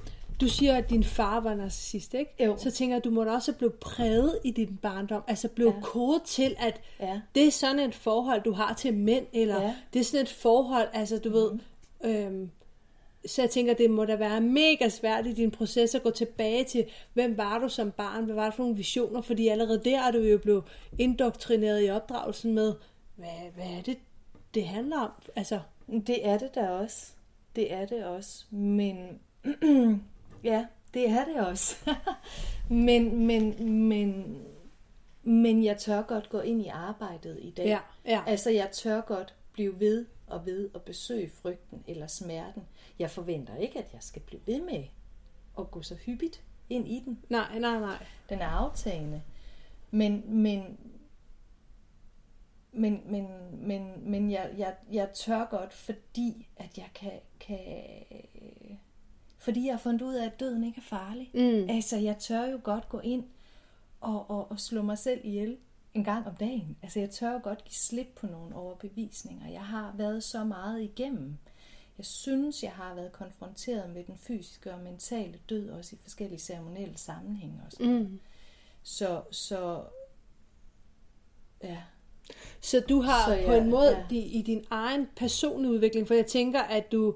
du siger, at din far var narcissist, ikke? Jo. Så tænker jeg, at du må også blive præget i din barndom. Altså blive ja. kodet til, at Ja. det er sådan et forhold, du har til mænd, eller Ja. det er sådan et forhold, altså du ved... Øhm, så jeg tænker, det må da være mega svært i din proces at gå tilbage til, hvem var du som barn, hvad var det for nogle visioner, fordi allerede der er du jo blevet indoktrineret i opdragelsen med, hvad, hvad er det, det handler om? Altså, Det er det da også. Det er det også. Men ja, det er det også. men, men, men, men jeg tør godt gå ind i arbejdet i dag. Ja, ja. Altså, jeg tør godt blive ved og ved og besøge frygten eller smerten. Jeg forventer ikke, at jeg skal blive ved med at gå så hyppigt ind i den. Nej, nej, nej. Den er aftagende. Men, men, men, men, men, men jeg, jeg, jeg tør godt, fordi at jeg kan, kan fordi jeg har fundet ud af, at døden ikke er farlig. Mm. Altså, jeg tør jo godt gå ind og, og, og slå mig selv ihjel en gang om dagen. Altså, jeg tør jo godt give slip på nogle overbevisninger. Jeg har været så meget igennem. Jeg synes, jeg har været konfronteret med den fysiske og mentale død, også i forskellige ceremonielle sammenhænge. Og sådan. Mm. Så, så, ja, Så du har Så jeg- på en måde ja. ja. i din egen personlige udvikling, for jeg tænker, at du,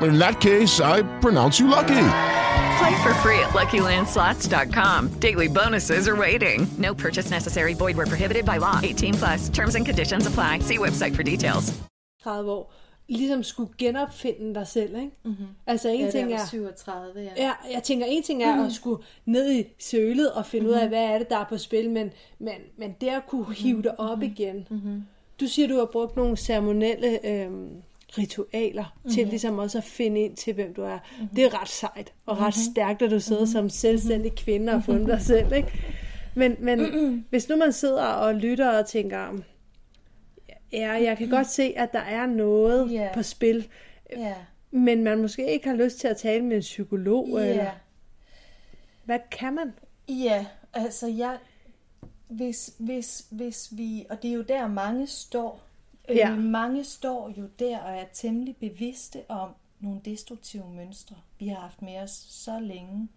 In that case, I pronounce you lucky. Play for free at LuckyLandSlots.com. Daily bonuses are waiting. No purchase necessary. Void where prohibited by law. 18 plus. Terms and conditions apply. See website for details. 30 år, ligesom skulle genopfinde dig selv, ikke? Mm-hmm. Altså en ja, ting er... var 37, ja. Ja, jeg tænker, en ting er mm. at skulle ned i sølet og finde mm. ud af, hvad er det, der er på spil, men, men, men det at kunne hive det op mm. igen. Mm-hmm. Du siger, du har brugt nogle ceremonielle øhm, ritualer mm-hmm. til ligesom også at finde ind til, hvem du er. Mm-hmm. Det er ret sejt og ret mm-hmm. stærkt, at du sidder mm-hmm. som selvstændig kvinde og har fundet dig selv. Ikke? Men, men mm-hmm. hvis nu man sidder og lytter og tænker, ja, jeg kan godt se, at der er noget Ja. på spil, ja. men man måske ikke har lyst til at tale med en psykolog, Ja. eller hvad kan man? Ja, altså jeg, hvis, hvis, hvis vi, og det er jo der mange står, Ja. øh, mange står jo der og er temmelig bevidste om nogle destruktive mønstre, vi har haft med os så længe.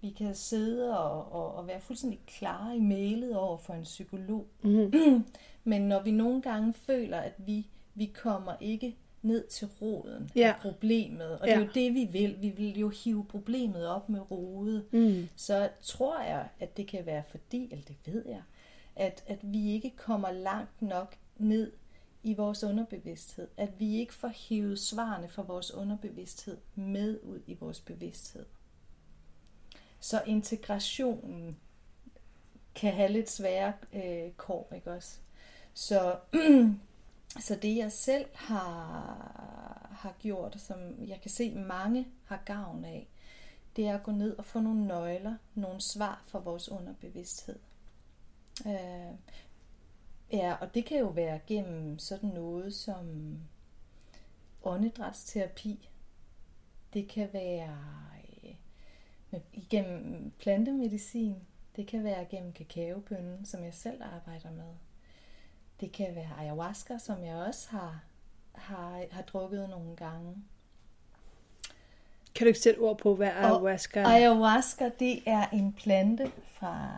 Vi kan sidde og, og, og være fuldstændig klare i mailet over for en psykolog. Mm. Men når vi nogle gange føler, at vi, vi kommer ikke ned til roden Ja. af problemet, og det er jo det, vi vil. Vi vil jo hive problemet op med rode. Mm. Så tror jeg, at det kan være fordi, eller det ved jeg, at, at vi ikke kommer langt nok ned i vores underbevidsthed. At vi ikke får hævet svarene fra vores underbevidsthed med ud i vores bevidsthed. Så integrationen kan have lidt svære øh, kår, ikke også? Så, så det jeg selv har, har gjort, som jeg kan se mange har gavn af, det er at gå ned og få nogle nøgler, nogle svar fra vores underbevidsthed. Øh, ja, og det kan jo være gennem sådan noget som åndedrætsterapi. Det kan være øh, med, plantemedicin. Det kan være gennem kakaobønnen, som jeg selv arbejder med. Det kan være ayahuasca, som jeg også har, har, har drukket nogle gange. Kan du ikke sætte ord på, hvad ayahuasca er? Ayahuasca, det er en plante fra,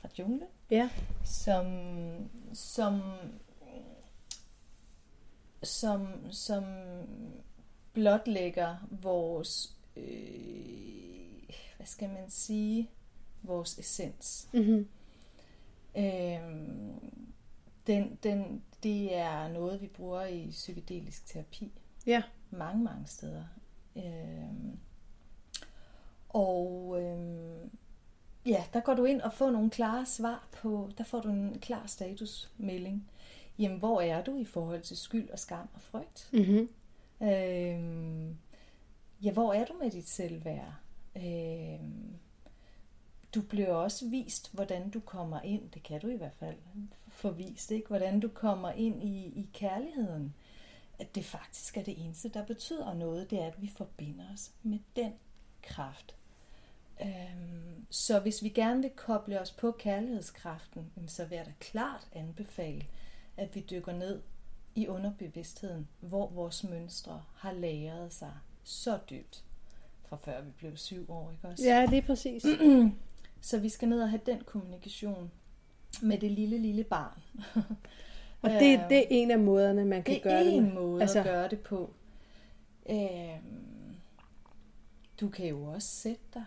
fra junglen, Ja. som, som, som, som blotlægger vores, øh, hvad skal man sige, vores essens. Mm-hmm. Øhm, den, den, det er noget, vi bruger i psykedelisk terapi. Ja. Mange, mange steder. Øhm, og øhm, ja, der går du ind og får nogle klare svar på, der får du en klar statusmelding. Jamen, hvor er du i forhold til skyld og skam og frygt? Mm-hmm. Øhm, ja, hvor er du med dit selvværd? Øhm, du bliver også vist, hvordan du kommer ind, det kan du i hvert fald få vist, ikke? hvordan du kommer ind i, i kærligheden. At det faktisk er det eneste, der betyder noget, det er, at vi forbinder os med den kraft. Øhm, så hvis vi gerne vil koble os på kærlighedskraften, så vil jeg da klart anbefale, at vi dykker ned i underbevidstheden, hvor vores mønstre har lagret sig så dybt fra før vi blev syv år, ikke også? Ja, det er præcis. så vi skal ned og have den kommunikation med det lille, lille barn. Og det, det er en af måderne, man kan gøre det Det er med. en måde altså... at gøre det på. Øhm, du kan jo også sætte dig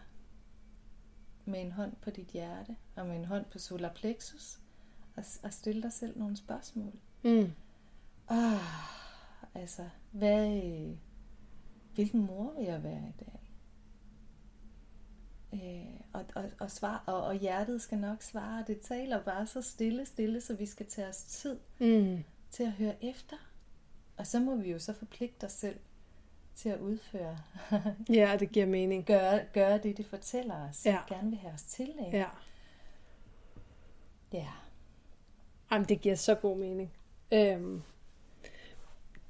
med en hånd på dit hjerte, og med en hånd på solar plexus, og, og stille dig selv nogle spørgsmål. Mm. Ah, altså, hvad, hvilken mor vil jeg være i dag? Øh, og, og, og, svar, og, og hjertet skal nok svare. Det taler bare så stille, stille, så vi skal tage os tid mm. til at høre efter. Og så må vi jo så forpligte os selv til at udføre. ja, det giver mening. Gøre, gøre det, det fortæller os. Ja. Gerne vil have os til. Af. Ja. Ja. Jamen, det giver så god mening. Øhm,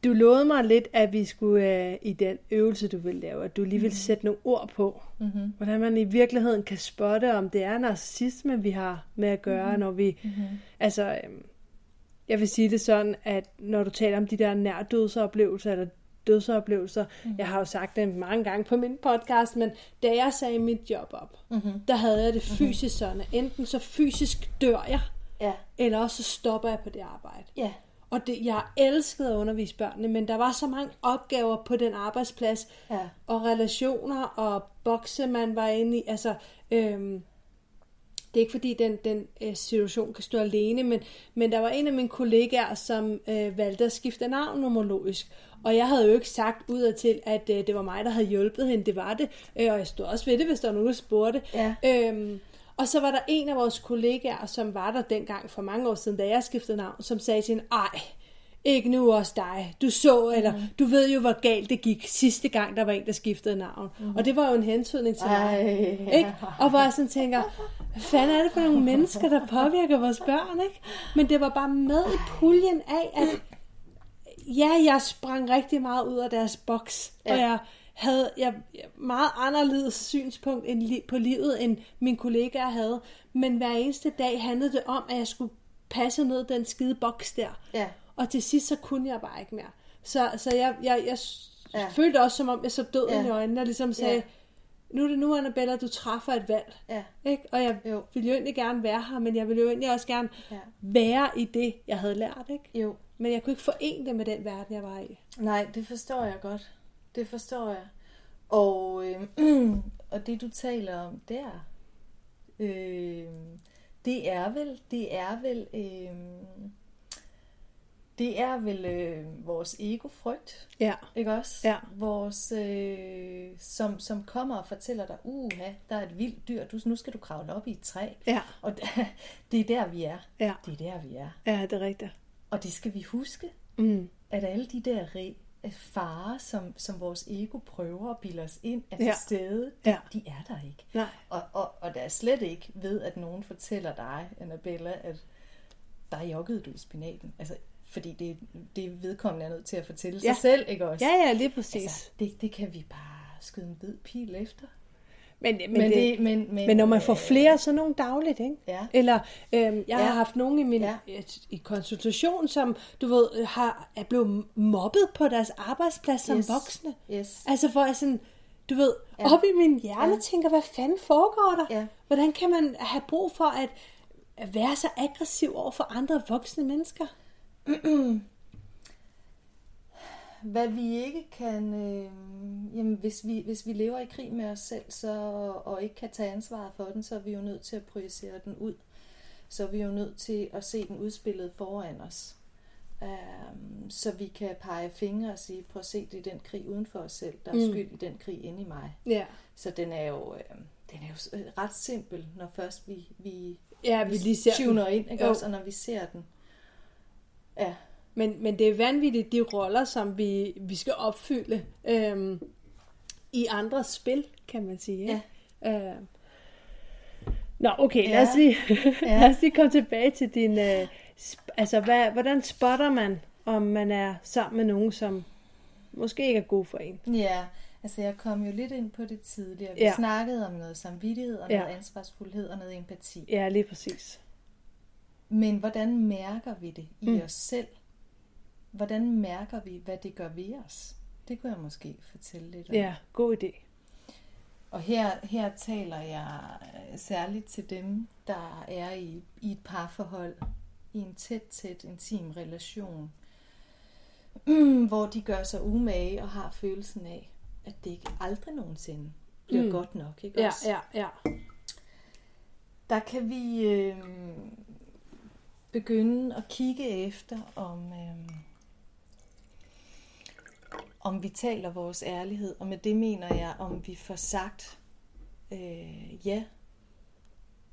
du lovede mig lidt, at vi skulle øh, i den øvelse, du vil lave, at du lige vil Mhm. sætte nogle ord på, mm-hmm. hvordan man i virkeligheden kan spotte, om det er narcissisme, vi har med at gøre, Mhm. når vi... Mm-hmm. Altså, øhm, jeg vil sige det sådan, at når du taler om de der nærdødsoplevelser, eller dødsoplevelser, Mhm. mm-hmm. jeg har jo sagt det mange gange på min podcast, men da jeg sagde mit job op, Mhm. der havde jeg det fysisk sådan, at enten så fysisk dør jeg, ja. eller også så stopper jeg på det arbejde. Ja. Og det, jeg elskede at undervise børnene, men der var så mange opgaver på den arbejdsplads, ja. og relationer og bokse, man var inde i. Altså, øhm, det er ikke fordi, den, den øh, situation kan stå alene, men, men der var en af mine kollegaer, som øh, valgte at skifte navn nomologisk. Og jeg havde jo ikke sagt udadtil, at øh, det var mig, der havde hjulpet hende. Det var det. Øh, og jeg stod også ved det, hvis der var nogen, der spurgte. Ja. Øhm, og så var der en af vores kollegaer, som var der dengang for mange år siden, da jeg skiftede navn, som sagde til hende, ej, ikke nu også dig. Du så, mm. eller du ved jo, hvor galt det gik sidste gang, der var en, der skiftede navn. Mm. Og det var jo en hentydning til mig. Ej. Ikke? Og hvor jeg sådan tænker, hvad fanden er det for nogle mennesker, der påvirker vores børn? Ikke? Men det var bare med i puljen af, at ja, jeg sprang rigtig meget ud af deres boks, ja. og jeg havde jeg, meget anderledes synspunkt end, li- på livet, end min kollegaer havde. Men hver eneste dag handlede det om, at jeg skulle passe ned den skide boks der. Ja. Og til sidst, så kunne jeg bare ikke mere. Så, så jeg, jeg, jeg Ja. ja. følte også, som om jeg så døden Ja. i øjnene, og ligesom sagde, Ja. nu er det nu, Annabella, du træffer et valg. Ja. Ikke? Og jeg Jo. ville jo egentlig gerne være her, men jeg ville jo egentlig også gerne Ja. være i det, jeg havde lært. Ikke? Jo. Men jeg kunne ikke forene det med den verden, jeg var i. Nej, det forstår jeg godt. Det forstår jeg. Og, øh, og det du taler om der, øh, det er vel, det er vel, øh, det er vel øh, vores ego-frygt, Ja. ikke også? Ja. Vores, øh, som, som kommer og fortæller dig, uha, der er et vildt dyr, du, nu skal du kravle op i et træ. Ja. Og det er der, vi er. Ja. Det er der, vi er. Ja, det er rigtigt. Og det skal vi huske, Mm. at alle de der re- farer, som, som vores ego prøver at bilde os ind, er Ja. til stede, de, Ja. de er der ikke. Nej. Og, og, og der er slet ikke ved, at nogen fortæller dig, Annabella, at der joggede du i spinaten. Altså, fordi det, det vedkommende er nødt til at fortælle Ja. sig selv, ikke også? Ja, ja, lige præcis. Altså, det, det kan vi bare skyde en hvid pil efter. Men, men, Men det, det- men- men- men når man får øh, flere sådan nogle dagligt, ikke? Ja. Eller øhm, jeg ja. Har haft nogen i min Ja. i konsultation, som du ved, har, er blevet mobbet på deres arbejdsplads som Yes. voksne. Yes. Altså hvor jeg sådan, du ved, Ja. op i min hjerne Ja. ja. tænker, hvad fanden foregår der? Ja. Hvordan kan man have brug for at, at være så aggressiv over for andre voksne mennesker? Hvad vi ikke kan, øh, jamen hvis vi, hvis vi lever i krig med os selv, så, og ikke kan tage ansvar for den, så er vi jo nødt til at projicere den ud. Så er vi jo nødt til at se den udspillet foran os. Um, så vi kan pege fingre og sige, prøv at se, det er den krig uden for os selv, der er Mm. skyld i den krig inde i mig. Ja. Så den er jo, øh, den er jo øh, ret simpel, når først vi, vi, Ja, vi lige ser den. tuner ind, ikke Jo. også? Og når vi ser den. Ja. Men, men det er vanvittigt, de roller, som vi, vi skal opfylde øhm, i andres spil, kan man sige. Ikke? Ja. Øhm. Nå, okay, lad os, Ja. lige, Ja. lad os lige komme tilbage til din... Øh, sp- altså, hvad, hvordan spotter man, om man er sammen med nogen, som måske ikke er god for en? Ja, altså jeg kom jo lidt ind på det tidligere. Vi Ja. ja. snakkede om noget samvittighed og Ja. noget ansvarsfuldhed og noget empati. Ja, lige præcis. Men hvordan mærker vi det i mm. os selv, hvordan mærker vi, hvad det gør ved os? Det kunne jeg måske fortælle lidt om. Ja, god idé. Og her, her taler jeg øh, særligt til dem, der er i, i et parforhold, i en tæt, tæt, intim relation, hvor de gør sig umage og har følelsen af, at det ikke aldrig nogensinde bliver Mm. mm. godt nok. Ikke Ja, også? ja, ja. Der kan vi øh, begynde at kigge efter, om, øh, om vi taler vores ærlighed. Og med det mener jeg, om vi får sagt øh, ja,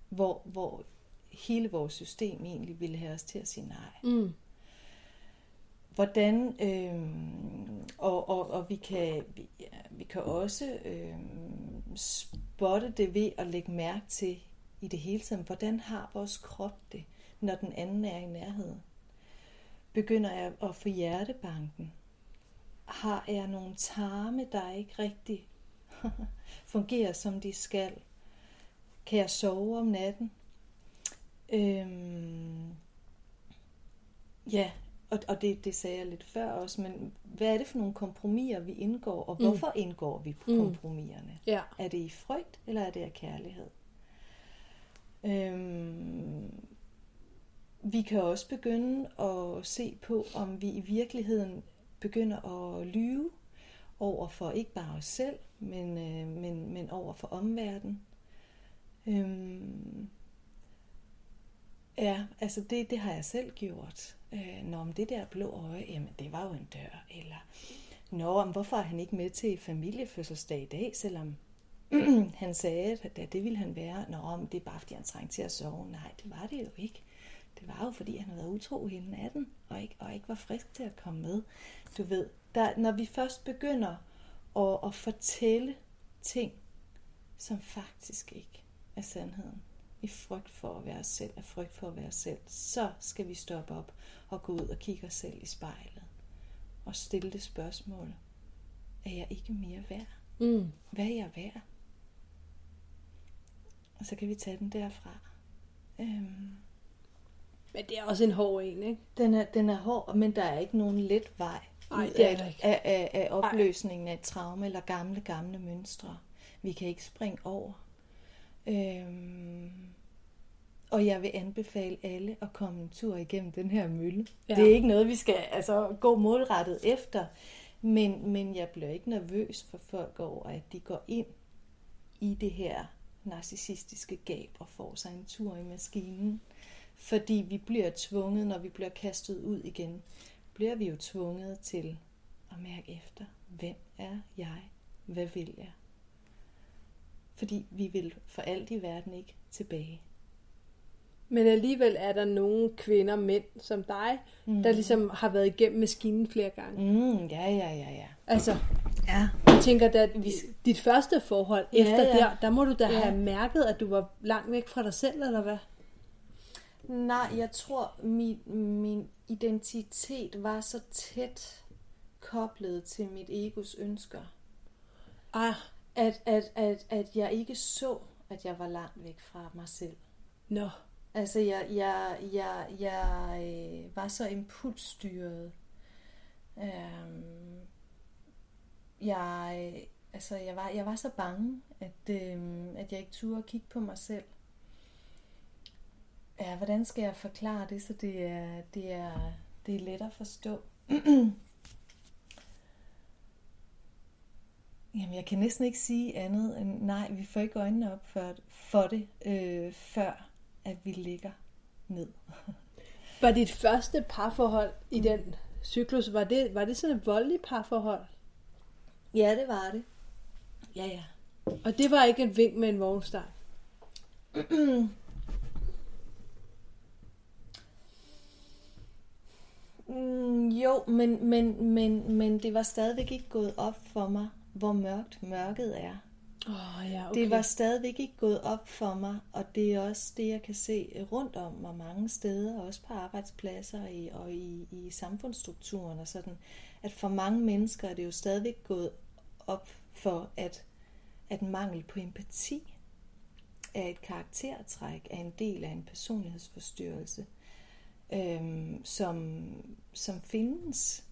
hvor, hvor hele vores system egentlig ville have os til at sige nej. Mm. Hvordan, øh, og, og, og vi, kan, vi, ja, vi kan også øh, spotte det ved at lægge mærke til i det hele taget, hvordan har vores krop det, når den anden er i nærheden? Begynder jeg at få hjertebanken? Har jeg nogle tarme, der ikke rigtig fungerer, som de skal? Kan jeg sove om natten? Øhm, ja, og, og det, det sagde jeg lidt før også, men hvad er det for nogle kompromiser, vi indgår, og Mm. hvorfor indgår vi på Mm. kompromiserne? Ja. Er det i frygt, eller er det af kærlighed? Øhm, vi kan også begynde at se på, om vi i virkeligheden begynder at lyve over for ikke bare os selv, men, øh, men, men over for omverdenen. Øhm, ja, altså det, det har jeg selv gjort. Øh, Nå, om det der blå øje, jamen det var jo en dør. Eller, Nå, om hvorfor er han ikke med til familiefødselsdag i dag, selvom han sagde, at det, det ville han være. Nå, om det er bare fordi han trængte til at sove. Nej, det var det jo ikke. Det var jo fordi, han havde været utro hele natten, og ikke, og ikke var frisk til at komme med. Du ved, der, når vi først begynder at, at fortælle ting, som faktisk ikke er sandheden, i frygt for at være os selv, af frygt for at være os selv, så skal vi stoppe op og gå ud og kigge os selv i spejlet og stille det spørgsmål, er jeg ikke mere værd? Mm. Hvad er jeg værd? Og så kan vi tage den derfra. Øhm, Men det er også en hård en, ikke? den, er, den er hård, men der er ikke nogen let vej Ej, ud af, ikke. af, af, af opløsningen af et traume eller gamle, gamle mønstre. Vi kan ikke springe over. Øhm, og jeg vil anbefale alle at komme en tur igennem den her mølle. Ja. Det er ikke noget, vi skal altså, gå målrettet efter, men, men jeg bliver ikke nervøs for folk over, at de går ind i det her narcissistiske gab og får sig en tur i maskinen. Fordi vi bliver tvunget, når vi bliver kastet ud igen, bliver vi jo tvunget til at mærke efter, hvem er jeg? Hvad vil jeg? Fordi vi vil for alt i verden ikke tilbage. Men alligevel er der nogle kvinder, mænd som dig, mm. der ligesom har været igennem maskinen flere gange. Mm, ja, ja, ja, ja. Altså, ja. jeg tænker, da vi, dit første forhold Ja, efter ja. der, der må du da Ja. have mærket, at du var langt væk fra dig selv, eller hvad? Nej, jeg tror, min, min identitet var så tæt koblet til mit egos ønsker, Ah, at, at, at, at jeg ikke så, at jeg var langt væk fra mig selv. nå. Altså, jeg, jeg, jeg, jeg øh, var så impulsstyret. Øhm, jeg, altså, jeg, var, jeg var så bange, at, øhm, at jeg ikke turde kigge på mig selv. Ja, hvordan skal jeg forklare det, så det er, det er, det er let at forstå? Jamen, jeg kan næsten ikke sige andet end, nej, vi får ikke øjnene op for, for det, øh, før at vi ligger ned. Var dit første parforhold i den cyklus, var det, var det sådan et voldeligt parforhold? Ja, det var det. Ja, ja. Og det var ikke et vink med en vognstang? Mm, jo, men, men, men, men det var stadigvæk ikke gået op for mig, hvor mørkt mørket er. Oh, ja, okay. Det var stadigvæk ikke gået op for mig, og det er også det, jeg kan se rundt om mig mange steder, også på arbejdspladser i, og i, i samfundsstrukturen og sådan, at for mange mennesker er det jo stadigvæk gået op for, at, at mangel på empati er et karaktertræk, er en del af en personlighedsforstyrrelse øhm, som, som findes.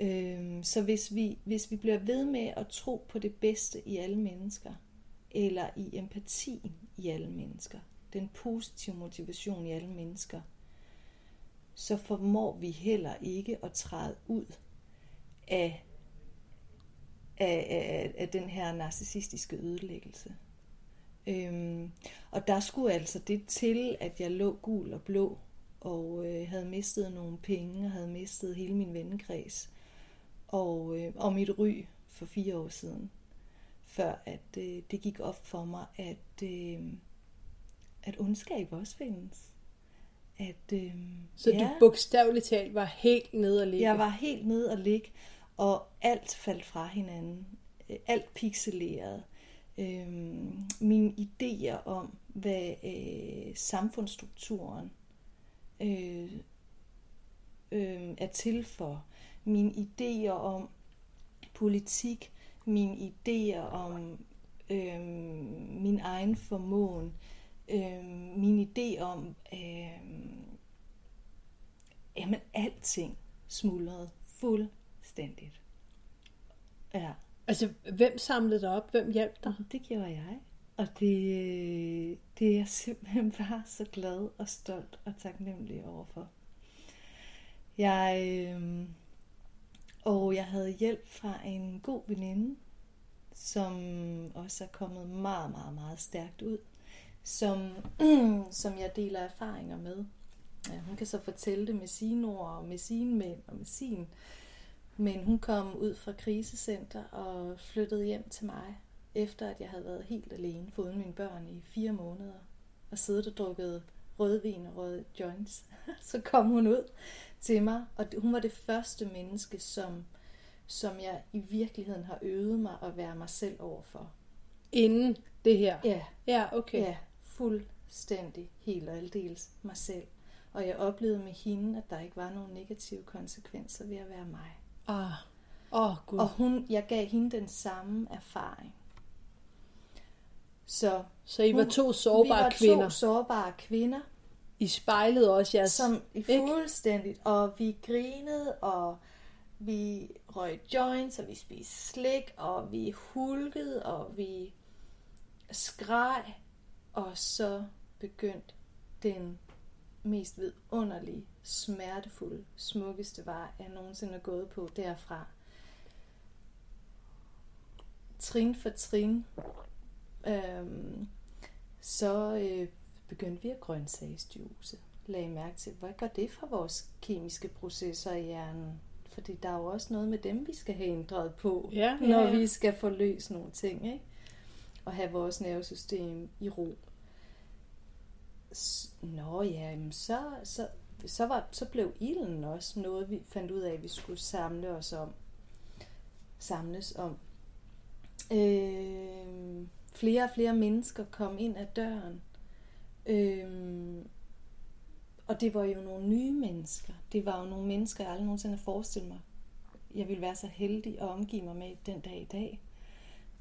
Øh, så hvis vi, hvis vi bliver ved med at tro på det bedste i alle mennesker, eller i empatien i alle mennesker, den positive motivation i alle mennesker, så formår vi heller ikke at træde ud af, af, af, af den her narcissistiske ødelæggelse. Øhm, og der skulle altså det til, at jeg lå gul og blå, og øh, havde mistet nogle penge, og havde mistet hele min vennekreds, og, øh, og mit ry for fire år siden, før at øh, det gik op for mig, at, øh, at ondskab også findes. At, øh, Så ja, du bogstaveligt talt var helt nede og ligge? Jeg var helt nede og ligge, og alt faldt fra hinanden. Øh, alt pixeleret. Øh, mine idéer om, hvad øh, samfundsstrukturen øh, øh, er til for. Mine idéer om politik, mine idéer om øh, min egen formåen, øh, min idé om, øh, jamen alting smuldrede fuldstændigt. Ja. Altså, hvem samlede dig op? Hvem hjalp dig? Det gjorde jeg. Og det, øh, det er jeg simpelthen bare så glad og stolt og taknemmelig overfor. Jeg, øh, og jeg havde hjælp fra en god veninde, som også er kommet meget, meget, meget stærkt ud, som, som jeg deler erfaringer med. Ja, hun kan så fortælle det med sine ord og med sine mænd og med sin. Men hun kom ud fra krisecenter og flyttede hjem til mig, efter at jeg havde været helt alene foruden mine børn i fire måneder og siddet og drukket rødvin og røde joints. så kom hun ud til mig, og hun var det første menneske, som, som jeg i virkeligheden har øvet mig at være mig selv overfor. Inden det her? Ja. Ja, okay. Ja, fuldstændig, helt og aldeles mig selv. Og jeg oplevede med hende, at der ikke var nogen negative konsekvenser ved at være mig. Ah, åh oh, gud. Og hun, jeg gav hende den samme erfaring. Så, så I var to sårbare vi var kvinder? to sårbare kvinder. I spejlede også jeres... Som fuldstændigt. Og vi grinede, og vi røg joints, og vi spiste slik, og vi hulkede, og vi skreg. Og så begyndte den mest vidunderlige, smertefulde, smukkeste vej, jeg nogensinde er gået på derfra. Trin for trin. Øhm, så øh, begyndte vi at grøntsagsjuice. Lagde mærke til, hvad gør det for vores kemiske processer i hjernen? Fordi der er jo også noget med dem, vi skal have ændret på, ja, når ja, ja. vi skal få løst nogle ting. Ikke? Og have vores nervesystem i ro. Nå ja, så, så, så, var, så blev ilden også noget, vi fandt ud af, at vi skulle samle os om. Samles om. Øh, flere og flere mennesker kom ind ad døren. Øhm, og det var jo nogle nye mennesker. Det var jo nogle mennesker, jeg aldrig nogensinde har forestillet mig. Jeg ville være så heldig at omgive mig med den dag i dag.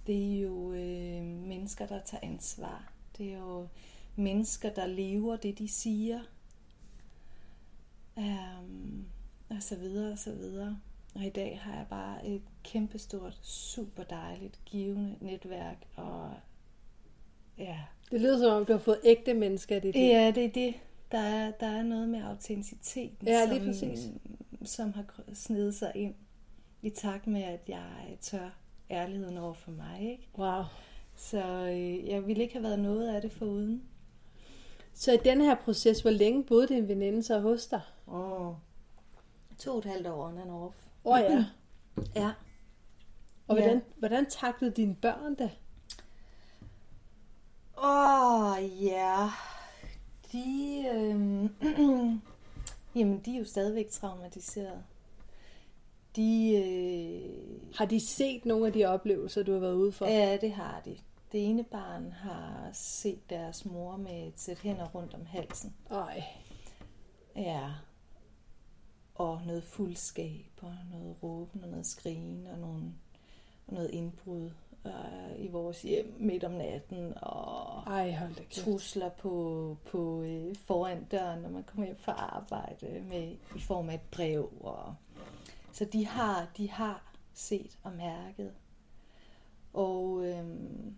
Det er jo øh, mennesker, der tager ansvar. Det er jo mennesker, der lever det, de siger. Um, og så videre, og så videre. Og i dag har jeg bare et kæmpestort, super dejligt, givende netværk. Og ja. Det lyder som om, du har fået ægte mennesker i dit liv. Ja, det er det. Der er, der er noget med autenticiteten, ja, som, præcis. som har snedet sig ind. I takt med, at jeg tør ærligheden over for mig. Ikke? Wow. Så øh, jeg ville ikke have været noget af det foruden. Så i den her proces, hvor længe boede din veninde så hos dig? Åh, oh, to og et halvt år on and off. Åh oh, ja. ja. Og hvordan, ja. hvordan taklede dine børn det? Åh, oh, ja. De, øh, jamen, de er jo stadigvæk traumatiseret. De, øh, har de set nogle af de oplevelser, du har været ude for? Ja, det har de. Det ene barn har set deres mor med et sæt hænder rundt om halsen. Ej. Ja. Og noget fuldskab, og noget råben, og noget skrigen, og nogle, noget indbrud øh, i vores hjem midt om natten, og Ej, hold da kæft. trusler på, på øh, foran døren, når man kommer hjem fra arbejde, med, i form af et brev. Og, så de har, de har set og mærket. Og øhm.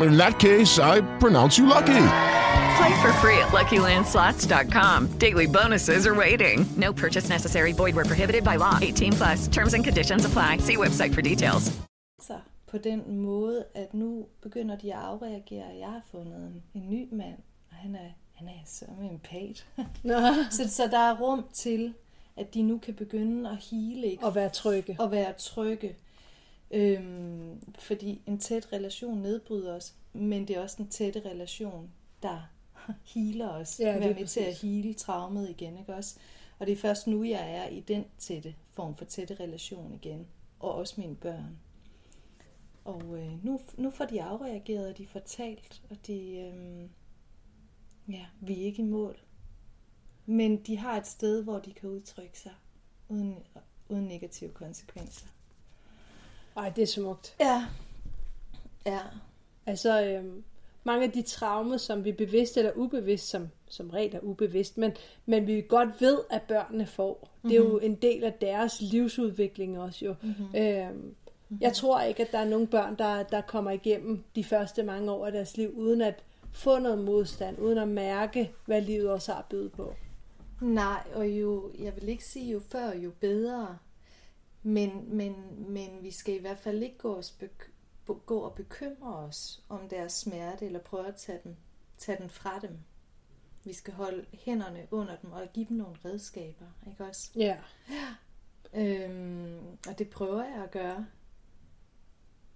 In that case, I pronounce you lucky. Play for free at LuckyLandSlots.com. Daily bonuses are waiting. No purchase necessary. Void where prohibited by law. 18 plus. Terms and conditions apply. See website for details. sig på den måde, at nu begynder de at afreagere. Jeg har fundet en, en ny mand, og han er, han er sørme empat. så, så der er rum til, at de nu kan begynde at hele. Og være trygge. Og være trygge. Øhm, fordi en tæt relation nedbryder os, men det er også en tætte relation, der healer os. Ja, er være med til at hele traumet igen, ikke også? Og det er først nu, jeg er i den tætte form for tætte relation igen. Og også mine børn. Og øh, nu, nu får de afreageret, og de får talt, og de, øh, ja, vi er ikke i mål. Men de har et sted, hvor de kan udtrykke sig, uden, uden negative konsekvenser. Ej, det er smukt. Ja. Ja. Altså, øhm, mange af de traumer, som vi bevidst eller ubevidst, som, som regel er ubevidst, men, men vi godt ved, at børnene får. Mm-hmm. Det er jo en del af deres livsudvikling også jo. Mm-hmm. Øhm, jeg tror ikke, at der er nogen børn, der, der kommer igennem de første mange år af deres liv, uden at få noget modstand, uden at mærke, hvad livet også har at byde på. Nej, og jo, jeg vil ikke sige jo før, jo bedre. Men, men, men vi skal i hvert fald ikke gå, os bek- gå og bekymre os om deres smerte, eller prøve at tage den, tage den fra dem. Vi skal holde hænderne under dem og give dem nogle redskaber, ikke også? Ja. Øhm, og det prøver jeg at gøre.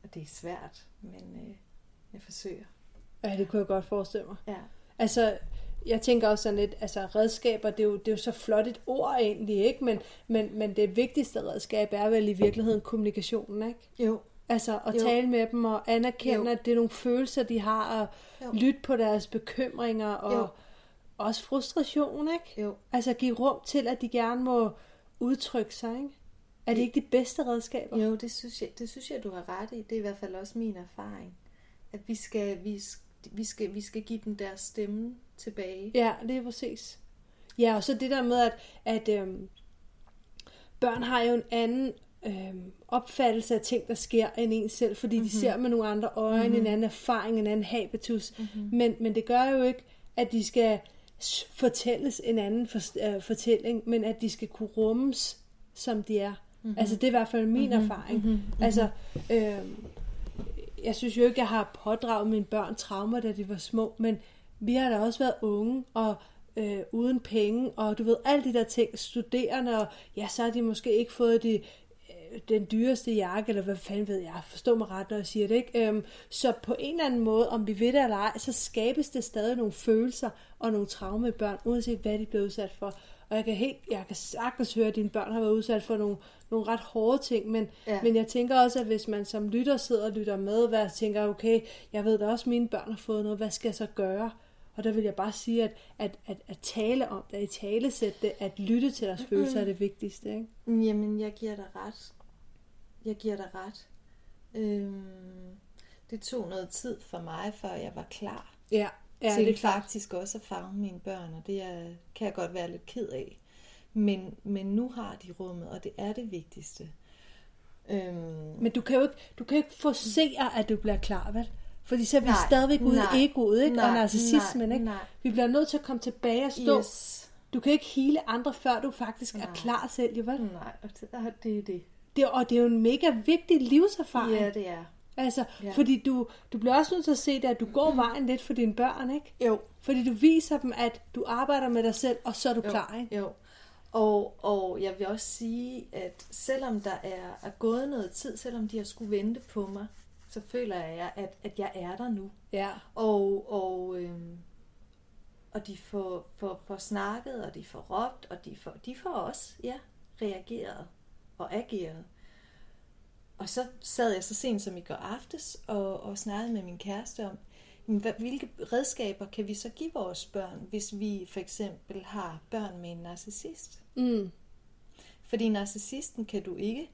Og det er svært, men øh, jeg forsøger. Ja, det kunne jeg godt forestille mig. Ja. Altså, jeg tænker også sådan lidt, altså redskaber, det er jo, det er jo så flot et ord egentlig, ikke? Men, men, men det vigtigste redskab er vel i virkeligheden kommunikationen, ikke? Jo. Altså at Jo. tale med dem og anerkende, Jo. at det er nogle følelser, de har, og Jo. lytte på deres bekymringer, og Jo. også frustration, ikke? Jo. Altså give rum til, at de gerne må udtrykke sig, ikke? Er det ikke de bedste redskaber? Jo, det synes, jeg, det synes jeg, du har ret i. Det er i hvert fald også min erfaring. At vi skal, vi, vi skal, vi skal give dem deres stemme tilbage. Ja, det er præcis. Ja, og så det der med, at, at øhm, børn har jo en anden øhm, opfattelse af ting, der sker, end en selv, fordi mm-hmm. de ser med nogle andre øjne, mm-hmm. en anden erfaring, en anden habitus. Mm-hmm. Men, men det gør jo ikke, at de skal fortælles en anden for, øh, fortælling, men at de skal kunne rummes, som de er. Mm-hmm. Altså det er i hvert fald min mm-hmm. erfaring. Mm-hmm. Altså, øhm, jeg synes jo ikke, jeg har pådraget mine børn traumer, da de var små, men vi har da også været unge og øh, uden penge, og du ved, alle de der ting, studerende, og ja, så har de måske ikke fået de, øh, den dyreste jakke, eller hvad fanden ved jeg, forstå mig ret, når jeg siger det, ikke? Øhm, så på en eller anden måde, om vi ved det eller ej, så skabes det stadig nogle følelser og nogle traumer i børn, uanset hvad de bliver udsat for. Og jeg kan, helt, jeg kan sagtens høre, at dine børn har været udsat for nogle, nogle ret hårde ting, men, Ja. men jeg tænker også, at hvis man som lytter sidder og lytter med, hvad tænker, okay, jeg ved da også, at mine børn har fået noget, hvad skal jeg så gøre? Og der vil jeg bare sige, at, at, at, at tale om det, at tale sætte det, at lytte til deres følelser er det vigtigste. Ikke? Jamen, jeg giver dig ret. Jeg giver dig ret. Øhm, det tog noget tid for mig, før jeg var klar Ja, ja til det er klart. faktisk også at favne mine børn, og det er, kan jeg godt være lidt ked af. Men, men nu har de rummet, og det er det vigtigste. Øhm, Men du kan jo ikke, du kan ikke forcere, at du bliver klar, vel? Fordi så er vi Nej, stadigvæk ude i egoet, ikke? og nej, narcissismen, nej, ikke? nej. Vi bliver nødt til at komme tilbage og stå Yes. du kan ikke hele andre, før du faktisk Nej. er klar selv, jo vel? Nej, og det, og det er det. det og det er jo en mega vigtig livserfaring. Ja, det er. Altså, ja. fordi du, du bliver også nødt til at se det, at du går vejen lidt for dine børn, ikke? Jo. Fordi du viser dem, at du arbejder med dig selv, og så er du Jo, klar, ikke? Jo. Og, og jeg vil også sige, at selvom der er, er gået noget tid, selvom de har skulle vente på mig, så føler jeg, at, at jeg er der nu. Ja. Og, og, øhm, og de får, får, får snakket, og de får råbt, og de får, de får også ja, reageret og ageret. Og så sad jeg så sent som i går aftes og, og snakkede med min kæreste om, hvilke redskaber kan vi så give vores børn, hvis vi for eksempel har børn med en narcissist? Mm. Fordi narcissisten kan du ikke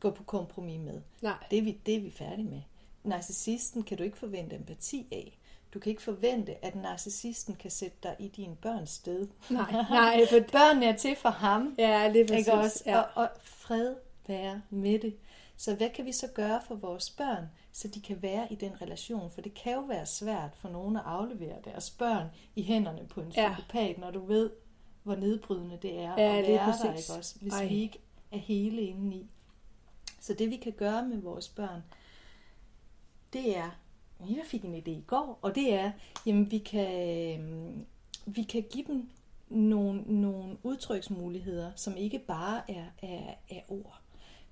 gå på kompromis med. Nej. Det er vi, det er vi færdige med. Narcissisten kan du ikke forvente empati af. Du kan ikke forvente, at narcissisten kan sætte dig i din børns sted. Nej, nej, for Børnene er til for ham. Ja, lige præcis. Ikke også? Ja. Og, og fred være med det. Så hvad kan vi så gøre for vores børn, så de kan være i den relation? For det kan jo være svært for nogen at aflevere deres børn i hænderne på en Ja. psykopat, når du ved, hvor nedbrydende det er Ja, at være der, præcis. ikke også? Hvis Ej. vi ikke er hele indeni. Så det vi kan gøre med vores børn, det er, jeg fik en idé i går, og det er, jamen vi kan, øhm, vi kan give dem nogle, nogle udtryksmuligheder, som ikke bare er, er, er ord.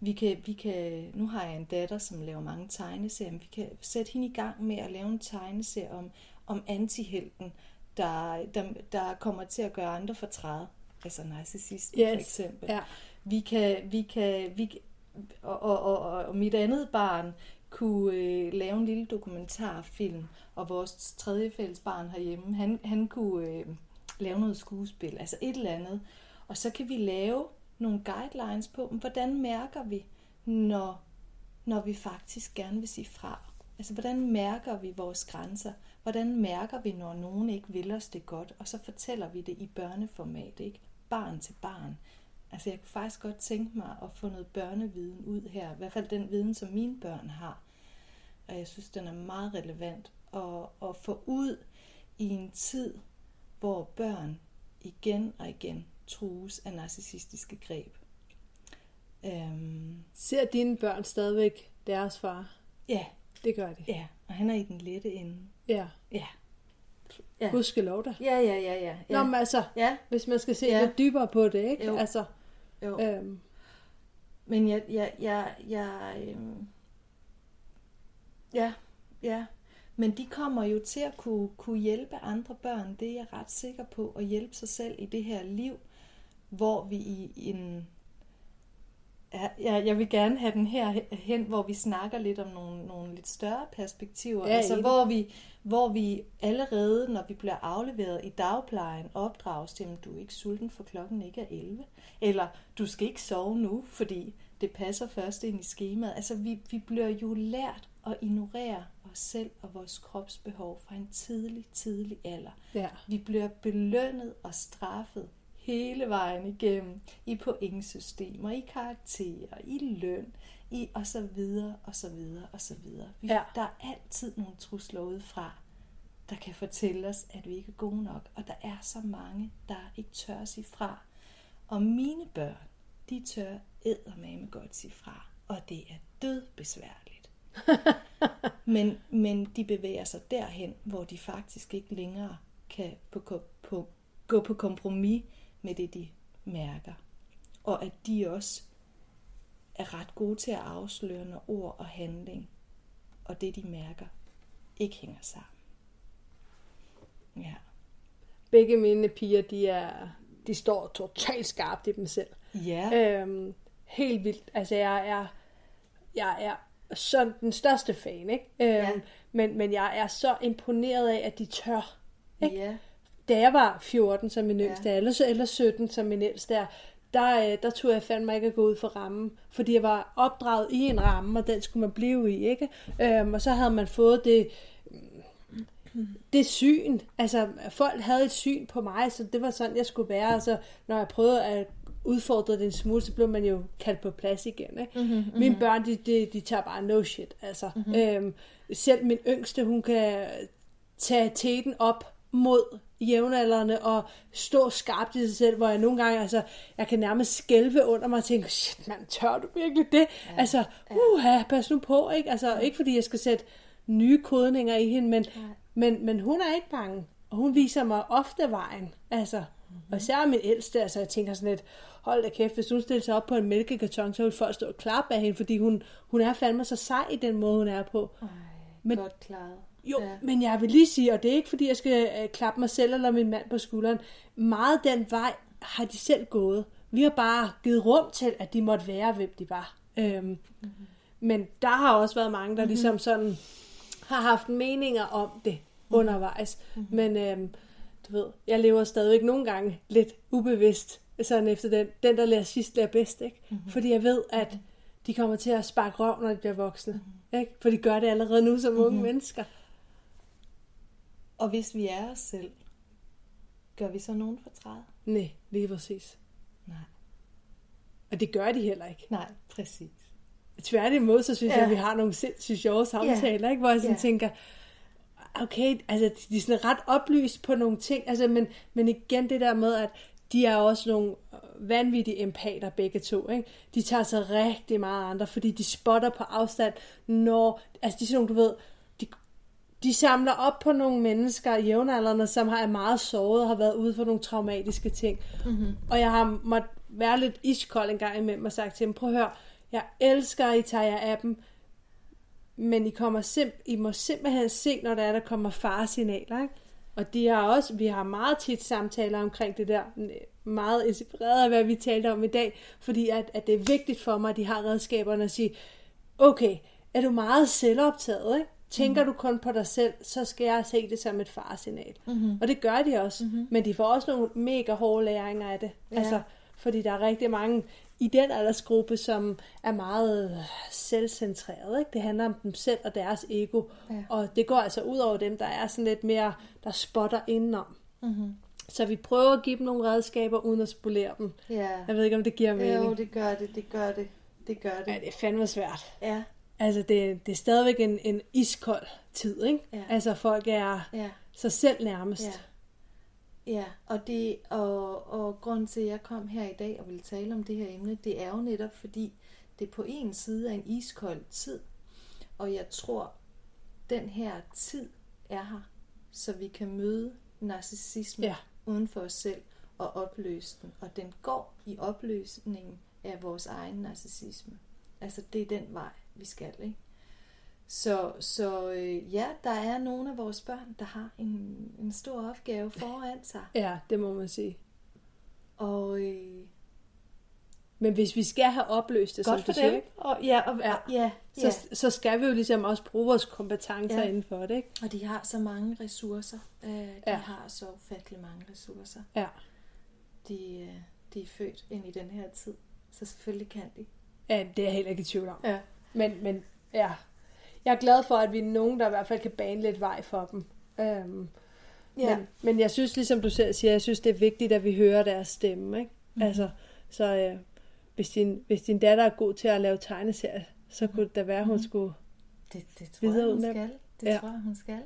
Vi kan, vi kan, nu har jeg en datter, som laver mange tegneserier, men vi kan sætte hende i gang med at lave en tegneserie om, om antihelten, der, der, der kommer til at gøre andre fortræd. Altså narcissisten Yes, for eksempel. ja. Vi kan, vi kan, vi, kan- og, og, og, og mit andet barn kunne øh, lave en lille dokumentarfilm, og vores tredje fælles barn herhjemme, han, han kunne øh, lave noget skuespil, altså et eller andet. Og så kan vi lave nogle guidelines på, hvordan mærker vi, når, når vi faktisk gerne vil sige fra? Altså, hvordan mærker vi vores grænser? Hvordan mærker vi, når nogen ikke vil os det godt? Og så fortæller vi det i børneformat, ikke? Barn til barn. Altså, jeg kunne faktisk godt tænke mig at få noget børneviden ud her. I hvert fald den viden, som mine børn har. Og jeg synes, den er meget relevant at, at få ud i en tid, hvor børn igen og igen trues af narcissistiske greb. Øhm, Ser dine børn stadigvæk deres far? ja, Det gør de. ja, og han er i den lette ende. Ja. Ja. Ja. Husk lov dig. Ja, ja, ja, ja. ja. Nå, men altså, ja. hvis man skal se Ja. lidt dybere på det, ikke? Jo. Altså, Jo. øhm, Men jeg, jeg, jeg, jeg øhm, ja, ja. Men de kommer jo til at kunne, kunne hjælpe andre børn, det er jeg ret sikker på, at hjælpe sig selv i det her liv, hvor vi i en... Jeg jeg vil gerne have den her hen, hvor vi snakker lidt om nogle, nogle lidt større perspektiver. Ja, altså, hvor vi, hvor vi allerede, når vi bliver afleveret i dagplejen, opdrages til, at du er ikke sulten, for klokken ikke er 11. Eller du skal ikke sove nu, fordi det passer først ind i skemaet. Altså, vi, vi bliver jo lært at ignorere os selv og vores kropsbehov fra en tidlig, tidlig alder. Ja. Vi bliver belønnet og straffet hele vejen igennem i pointsystemer, i karakterer, i løn, i og så videre, og så videre, og så videre. Vi, Ja. Der er altid nogle trusler udefra, der kan fortælle os, at vi ikke er gode nok. Og der er så mange, der ikke tør sige fra. Og mine børn, de tør eddermame godt sige fra. Og det er død besværligt. men, men de bevæger sig derhen, hvor de faktisk ikke længere kan på, på, gå på kompromis med det, de mærker. Og at de også er ret gode til at afsløre, når ord og handling og det, de mærker, ikke hænger sammen. Ja. begge mine piger, de er, de står totalt skarpt i dem selv. Ja. Øhm, helt vildt. Altså, jeg er, jeg er så den største fan, ikke? Øhm, Ja. men, men jeg er så imponeret af, at de tør. Ikke? Ja. Da jeg var 14 som min yngste, Ja. eller, eller 17 som min ældste er, der, øh, der turde jeg fandme ikke at gå ud for rammen, fordi jeg var opdraget i en ramme, og den skulle man blive i, ikke? Øhm, og så havde man fået det, det syn, altså folk havde et syn på mig, så det var sådan, jeg skulle være, altså når jeg prøvede at udfordre det en smule, så blev man jo kaldt på plads igen, ikke? Mhm, mhm. Mine børn, de, de, de tager bare no shit, altså. Mhm. Øhm, selv min yngste, hun kan tage teten op mod jævnaldrende og stå skarpt i sig selv, hvor jeg nogle gange, altså, jeg kan nærmest skælve under mig og tænke, shit mand, tør du virkelig det? Ja. Altså, uha, pas nu på, ikke? Altså, ikke fordi jeg skal sætte nye kodninger i hende, men, men, men hun er ikke bange, og hun viser mig ofte vejen, altså, mm-hmm. og især min ældste, altså, jeg tænker sådan lidt, hold da kæft, hvis hun stiller sig op på en mælkekarton, så vil folk stå og klappe af hende, fordi hun, hun er fandme så sej i den måde, hun er på. Ej, Men- godt klaret. Jo, ja. men jeg vil lige sige, og det er ikke fordi, jeg skal øh, klappe mig selv eller min mand på skulderen. Meget den vej har de selv gået. Vi har bare givet rum til, at de måtte være, hvem de var. Øhm, mm-hmm. Men der har også været mange, der mm-hmm. ligesom sådan har haft meninger om det mm-hmm. undervejs. Mm-hmm. Men øhm, du ved, jeg lever stadigvæk nogle gange lidt ubevidst, sådan efter den, den der lærer sidst, lærer bedst. Ikke? Mm-hmm. Fordi jeg ved, at de kommer til at sparke røv, når de bliver voksne. Mm-hmm. Ikke? For de gør det allerede nu som unge Mhm. mennesker. Og hvis vi er os selv, gør vi så nogen fortræd? Nej, lige præcis. Nej. Og det gør de heller ikke. Nej, præcis. Tværtimod, så synes ja. Ja. jeg, at vi har nogle sindssygt sjove samtaler, ikke? hvor jeg sådan Ja. tænker, okay, altså de er sådan ret oplyst på nogle ting, altså, men, men igen det der med, at de er også nogle vanvittige empater begge to. Ikke? De tager sig rigtig meget andre, fordi de spotter på afstand, når, altså de er sådan nogle, du ved, de, samler op på nogle mennesker, jævnaldrende, som har er meget såret og har været ude for nogle traumatiske ting. Mhm. Og jeg har måttet være lidt iskold en gang imellem og sagt til dem, prøv at høre, jeg elsker, at I tager jer af dem, men I, kommer simp- I må simpelthen se, når der er, der kommer faresignaler. Ikke? Og de har også, vi har meget tit samtaler omkring det der, meget inspireret af, hvad vi talte om i dag, fordi at, at det er vigtigt for mig, at de har redskaberne at sige, okay, er du meget selvoptaget, ikke? Tænker mm. du kun på dig selv, så skal jeg se det som et faresignal. Mhm. Og det gør de også. Mm-hmm. Men de får også nogle mega hårde læringer af det. Ja. Altså, fordi der er rigtig mange i den aldersgruppe, som er meget selvcentreret. Ikke? Det handler om dem selv og deres ego. Ja. Og det går altså ud over dem, der er sådan lidt mere, der spotter indenom. Mhm. Så vi prøver at give dem nogle redskaber, uden at spolere dem. Ja. Jeg ved ikke, om det giver mening. Jo, det gør det, det gør det. Det gør det. Ja, det er fandme svært. Ja. Altså, det, det er stadigvæk en, en iskold tid, ikke? Ja. Altså, folk er Ja. sig selv nærmest. Ja. Ja, og, det, og, og grunden til, at jeg kom her i dag og ville tale om det her emne, det er jo netop fordi, det på en side er en iskold tid, og jeg tror, den her tid er her, så vi kan møde narcissisme Ja. uden for os selv og opløse den. Og den går i opløsningen af vores egen narcissisme. Altså, det er den vej, vi skal, ikke? Så, så øh, ja, der er nogle af vores børn, der har en, en stor opgave foran sig. Ja, det må man sige. Og øh, Men hvis vi skal have opløst det, Godt som for du siger, dem. Og, ja, og, ja, ja, ja. Så, så skal vi jo ligesom også bruge vores kompetencer Ja. inden for det, ikke? og de har så mange ressourcer. Øh, de Ja. har så ufattelig mange ressourcer. Ja. De, øh, de er født ind i den her tid. Så selvfølgelig kan de. Ja, det er jeg heller ikke i tvivl om. Ja. Men, men ja, jeg er glad for, at vi er nogen, der i hvert fald kan bane lidt vej for dem. Øhm, Ja. men, men jeg synes, ligesom du selv siger, jeg synes, det er vigtigt, at vi hører deres stemme. Ikke? Mhm. Mm. Altså, så øh, hvis, din, hvis din datter er god til at lave tegneserier, så kunne det da være, at hun skulle Det, det tror videre jeg, hun med skal. Det Ja. tror jeg, hun skal.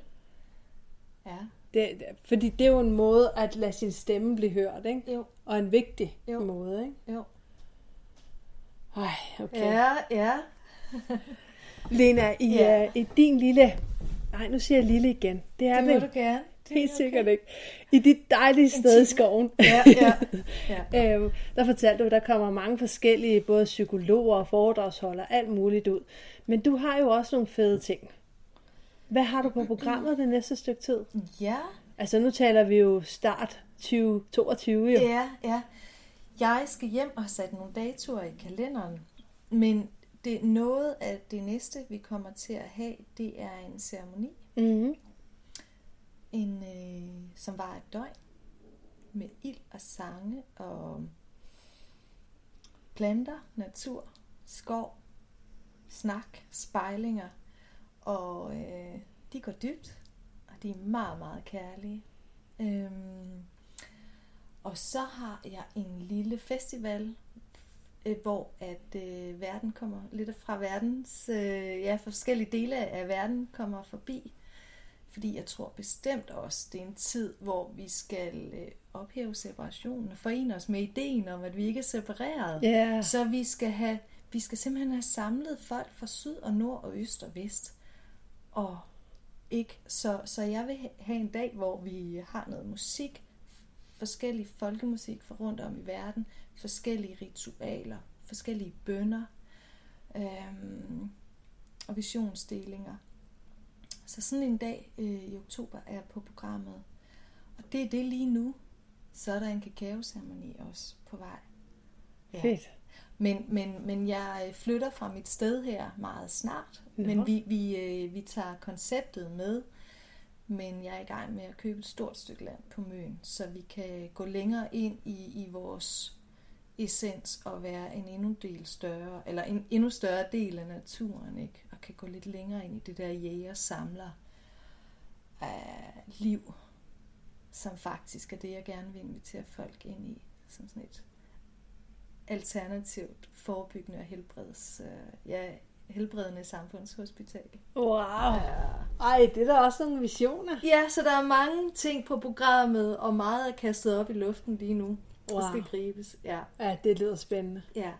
Ja. Det- fordi det er jo en måde at lade sin stemme blive hørt, ikke? Jo. Og en vigtig Jo. måde, ikke? Jo. Ej, okay. Ja, ja. Lena, i, Ja. ja. i din lille... Nej, nu siger jeg lille igen. Det er Det må vel du gerne. Det er helt okay. sikkert ikke. I dit dejlige sted i skoven. Ja, ja. ja. øhm, der fortalte du, at der kommer mange forskellige, både psykologer og foredragsholdere, alt muligt ud. Men du har jo også nogle fede ting. Hvad har du på programmet det næste stykke tid? Ja. Altså nu taler vi jo start 2022 jo. Ja, ja. Jeg skal hjem og sat nogle datoer i kalenderen, men det noget af det næste, vi kommer til at have, det er en ceremoni, Mm-hmm. en, øh, som var et døgn, med ild og sange og planter, natur, skov, snak, spejlinger, og øh, de går dybt, og de er meget, meget kærlige. Øhm, og så har jeg en lille festival, øh, hvor at øh, verden kommer lidt fra verdens, øh, ja, forskellige dele af verden kommer forbi. Fordi jeg tror bestemt også, det er en tid, hvor vi skal øh, ophæve separationen, forene os med ideen om, at vi ikke er separeret. Ja. Så vi skal, have, vi skal simpelthen have samlet folk fra syd og nord og øst og vest. Og ikke, så, så jeg vil have en dag, hvor vi har noget musik, forskellig folkemusik fra rundt om i verden, forskellige ritualer, forskellige bønder øhm, og visionsdelinger. Så sådan en dag øh, i oktober er på programmet. Og det er det lige nu. Så er der en kakaoceremoni også på vej. Fedt. Men, men, men jeg øh, flytter fra mit sted her meget snart. Nå. Men vi, vi, øh, vi tager konceptet med. Men jeg er i gang med at købe et stort stykke land på Møn, så vi kan gå længere ind i, i vores essens og være en endnu del større, eller en endnu større del af naturen, ikke? Og kan gå lidt længere ind i det der jæger-samler af liv, som faktisk er det, jeg gerne vil invitere folk ind i, som sådan et alternativt forebyggende og helbreds, øh, ja, helbredende samfundshospital. Wow. Ja. Ej, det er da også nogle visioner. Ja, så der er mange ting på programmet, og meget er kastet op i luften lige nu. Wow. Det skal gribes. Ja. Ja, det lyder spændende. Ja.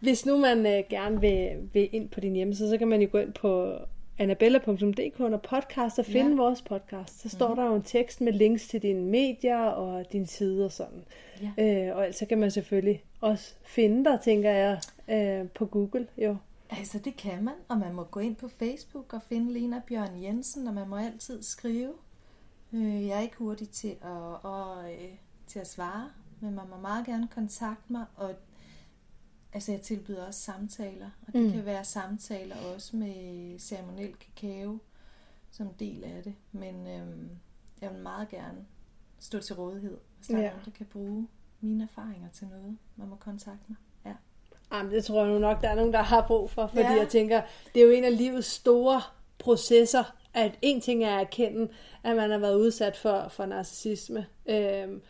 Hvis nu man øh, gerne vil, vil ind på din hjemmeside, så kan man jo gå ind på annabella.dk under podcast og finde Ja. vores podcast. Så står Mhm. der jo en tekst med links til dine medier og dine sider og sådan. Ja. Øh, og ellers så kan man selvfølgelig også finde dig, tænker jeg, øh, på Google. Jo. Altså, det kan man, og man må gå ind på Facebook og finde Lena Bjørn Jensen, og man må altid skrive. Øh, jeg er ikke hurtig til at, og, øh, til at svare, men man må meget gerne kontakte mig, og altså, jeg tilbyder også samtaler, og det Mm. kan være samtaler også med ceremoniel kakao som del af det, men øhm, jeg vil meget gerne stå til rådighed, hvis der Ja. er nogen, der kan bruge mine erfaringer til noget. Man må kontakte mig. Ja. Jamen, det tror jeg nu nok, der er nogen, der har brug for, fordi Ja. jeg tænker, det er jo en af livets store processer, at en ting er at erkende, at man har været udsat for, for narcissisme. Øhm,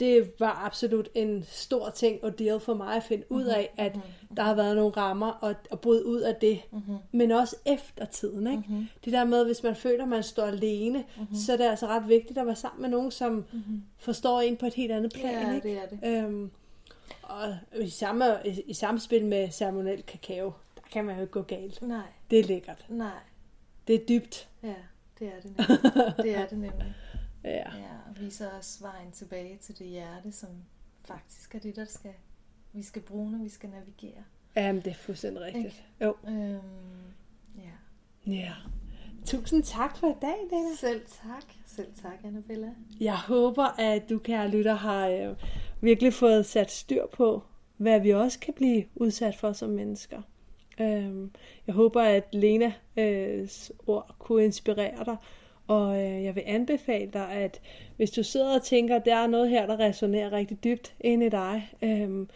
det var absolut en stor ting og deal for mig at finde ud Mhm, af, at der har været nogle rammer og, og bryde ud af det. Mhm. Men også efter tiden. Ikke? Mhm. Det der med, hvis man føler, at man står alene, Mhm. så er det altså ret vigtigt at være sammen med nogen, som Mhm. forstår en på et helt andet plan. Ja, ikke? det er det. Øhm, og i, samme, i, i samspil med ceremoniel kakao, der kan man jo ikke gå galt. Nej. Det er lækkert. Nej. Det er dybt. Ja, det er det nemlig. det er det nemlig. Ja. ja og viser os vejen tilbage til det hjerte, som faktisk er det, der skal, vi skal bruge, når vi skal navigere. Jamen, det er fuldstændig rigtigt. Ikke? Jo. Øhm, ja. Ja. Tusind tak for i dag, Lena. Selv tak. Selv tak, Annabella. Jeg håber, at du, kære lytter, har øh, virkelig fået sat styr på, hvad vi også kan blive udsat for som mennesker. Øhm, jeg håber, at Lenas øh, ord kunne inspirere dig, og øh, jeg vil anbefale dig, at hvis du sidder og tænker, at der er noget her, der resonerer rigtig dybt ind i dig, øh,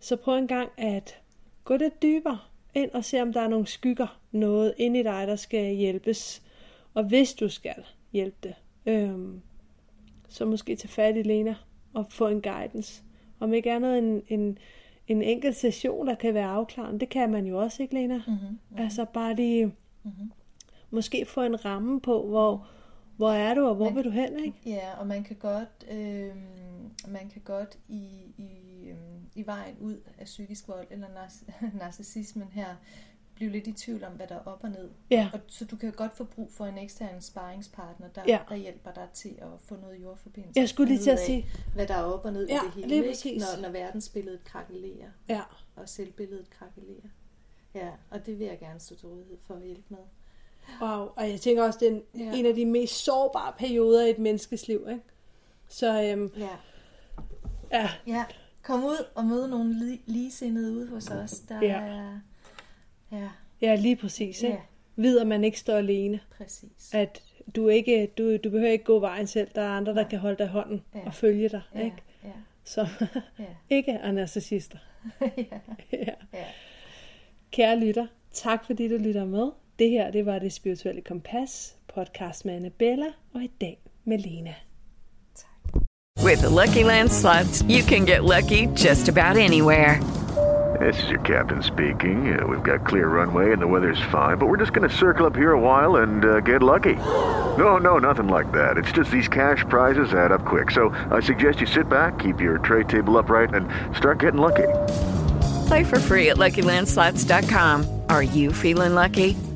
så prøv en gang at gå lidt dybere ind og se, om der er nogle skygger, noget inde i dig, der skal hjælpes. Og hvis du skal hjælpe det, øh, så måske tage fat i Lena og få en guidance. Om ikke andet en, en, en enkelt session, der kan være afklarende. Det kan man jo også, ikke Lena? Mhm, mhm. Altså bare lige Mhm. Måske få en ramme på, hvor, hvor er du, og hvor Man- vil du hen, ikke? Ja, og man kan godt, øh, man kan godt i, i, øh, i vejen ud af psykisk vold eller nar- narcissismen her blive lidt i tvivl om, hvad der er op og ned. Ja. Og, så du kan godt få brug for en ekstern sparringspartner, der, Ja. der hjælper dig til at få noget jordforbindelse. Jeg skulle lige til at sige- Hvad der er op og ned Ja, i det hele, lige ikke? Når, når verdensbilledet krakelerer. Ja. Og selvbilledet krakelerer. Ja, og det vil jeg gerne stå til rådighed for at hjælpe med. Wow, og jeg tænker også, det er en, Ja. en af de mest sårbare perioder i et menneskes liv, ikke? Så øhm, Ja. ja, Ja, kom ud og møde nogle li- ligesindede ude hos os. Der Ja. er... Ja, ja, lige præcis, ikke? Ja. Vid, at man ikke står alene. præcis. At du ikke, du, du behøver ikke gå vejen selv. Der er andre, der kan holde dig hånden Ja. og følge dig, Ja, ikke? ja. Som Ja. ikke er narcissister. ja. ja. ja. Kære lytter, tak fordi du lytter med. Det her, det var Det Spirituelle Kompas, podcast med Annabella, og i dag med Lena. With the Lucky Land slots, you can get lucky just about anywhere. This is your captain speaking. Uh, we've got clear runway and the weather's fine, but we're just going to circle up here a while and uh, get lucky. No, no, nothing like that. It's just these cash prizes add up quick. So I suggest you sit back, keep your tray table upright, and start getting lucky. Play for free at LuckyLandSlots.com. Are you feeling lucky?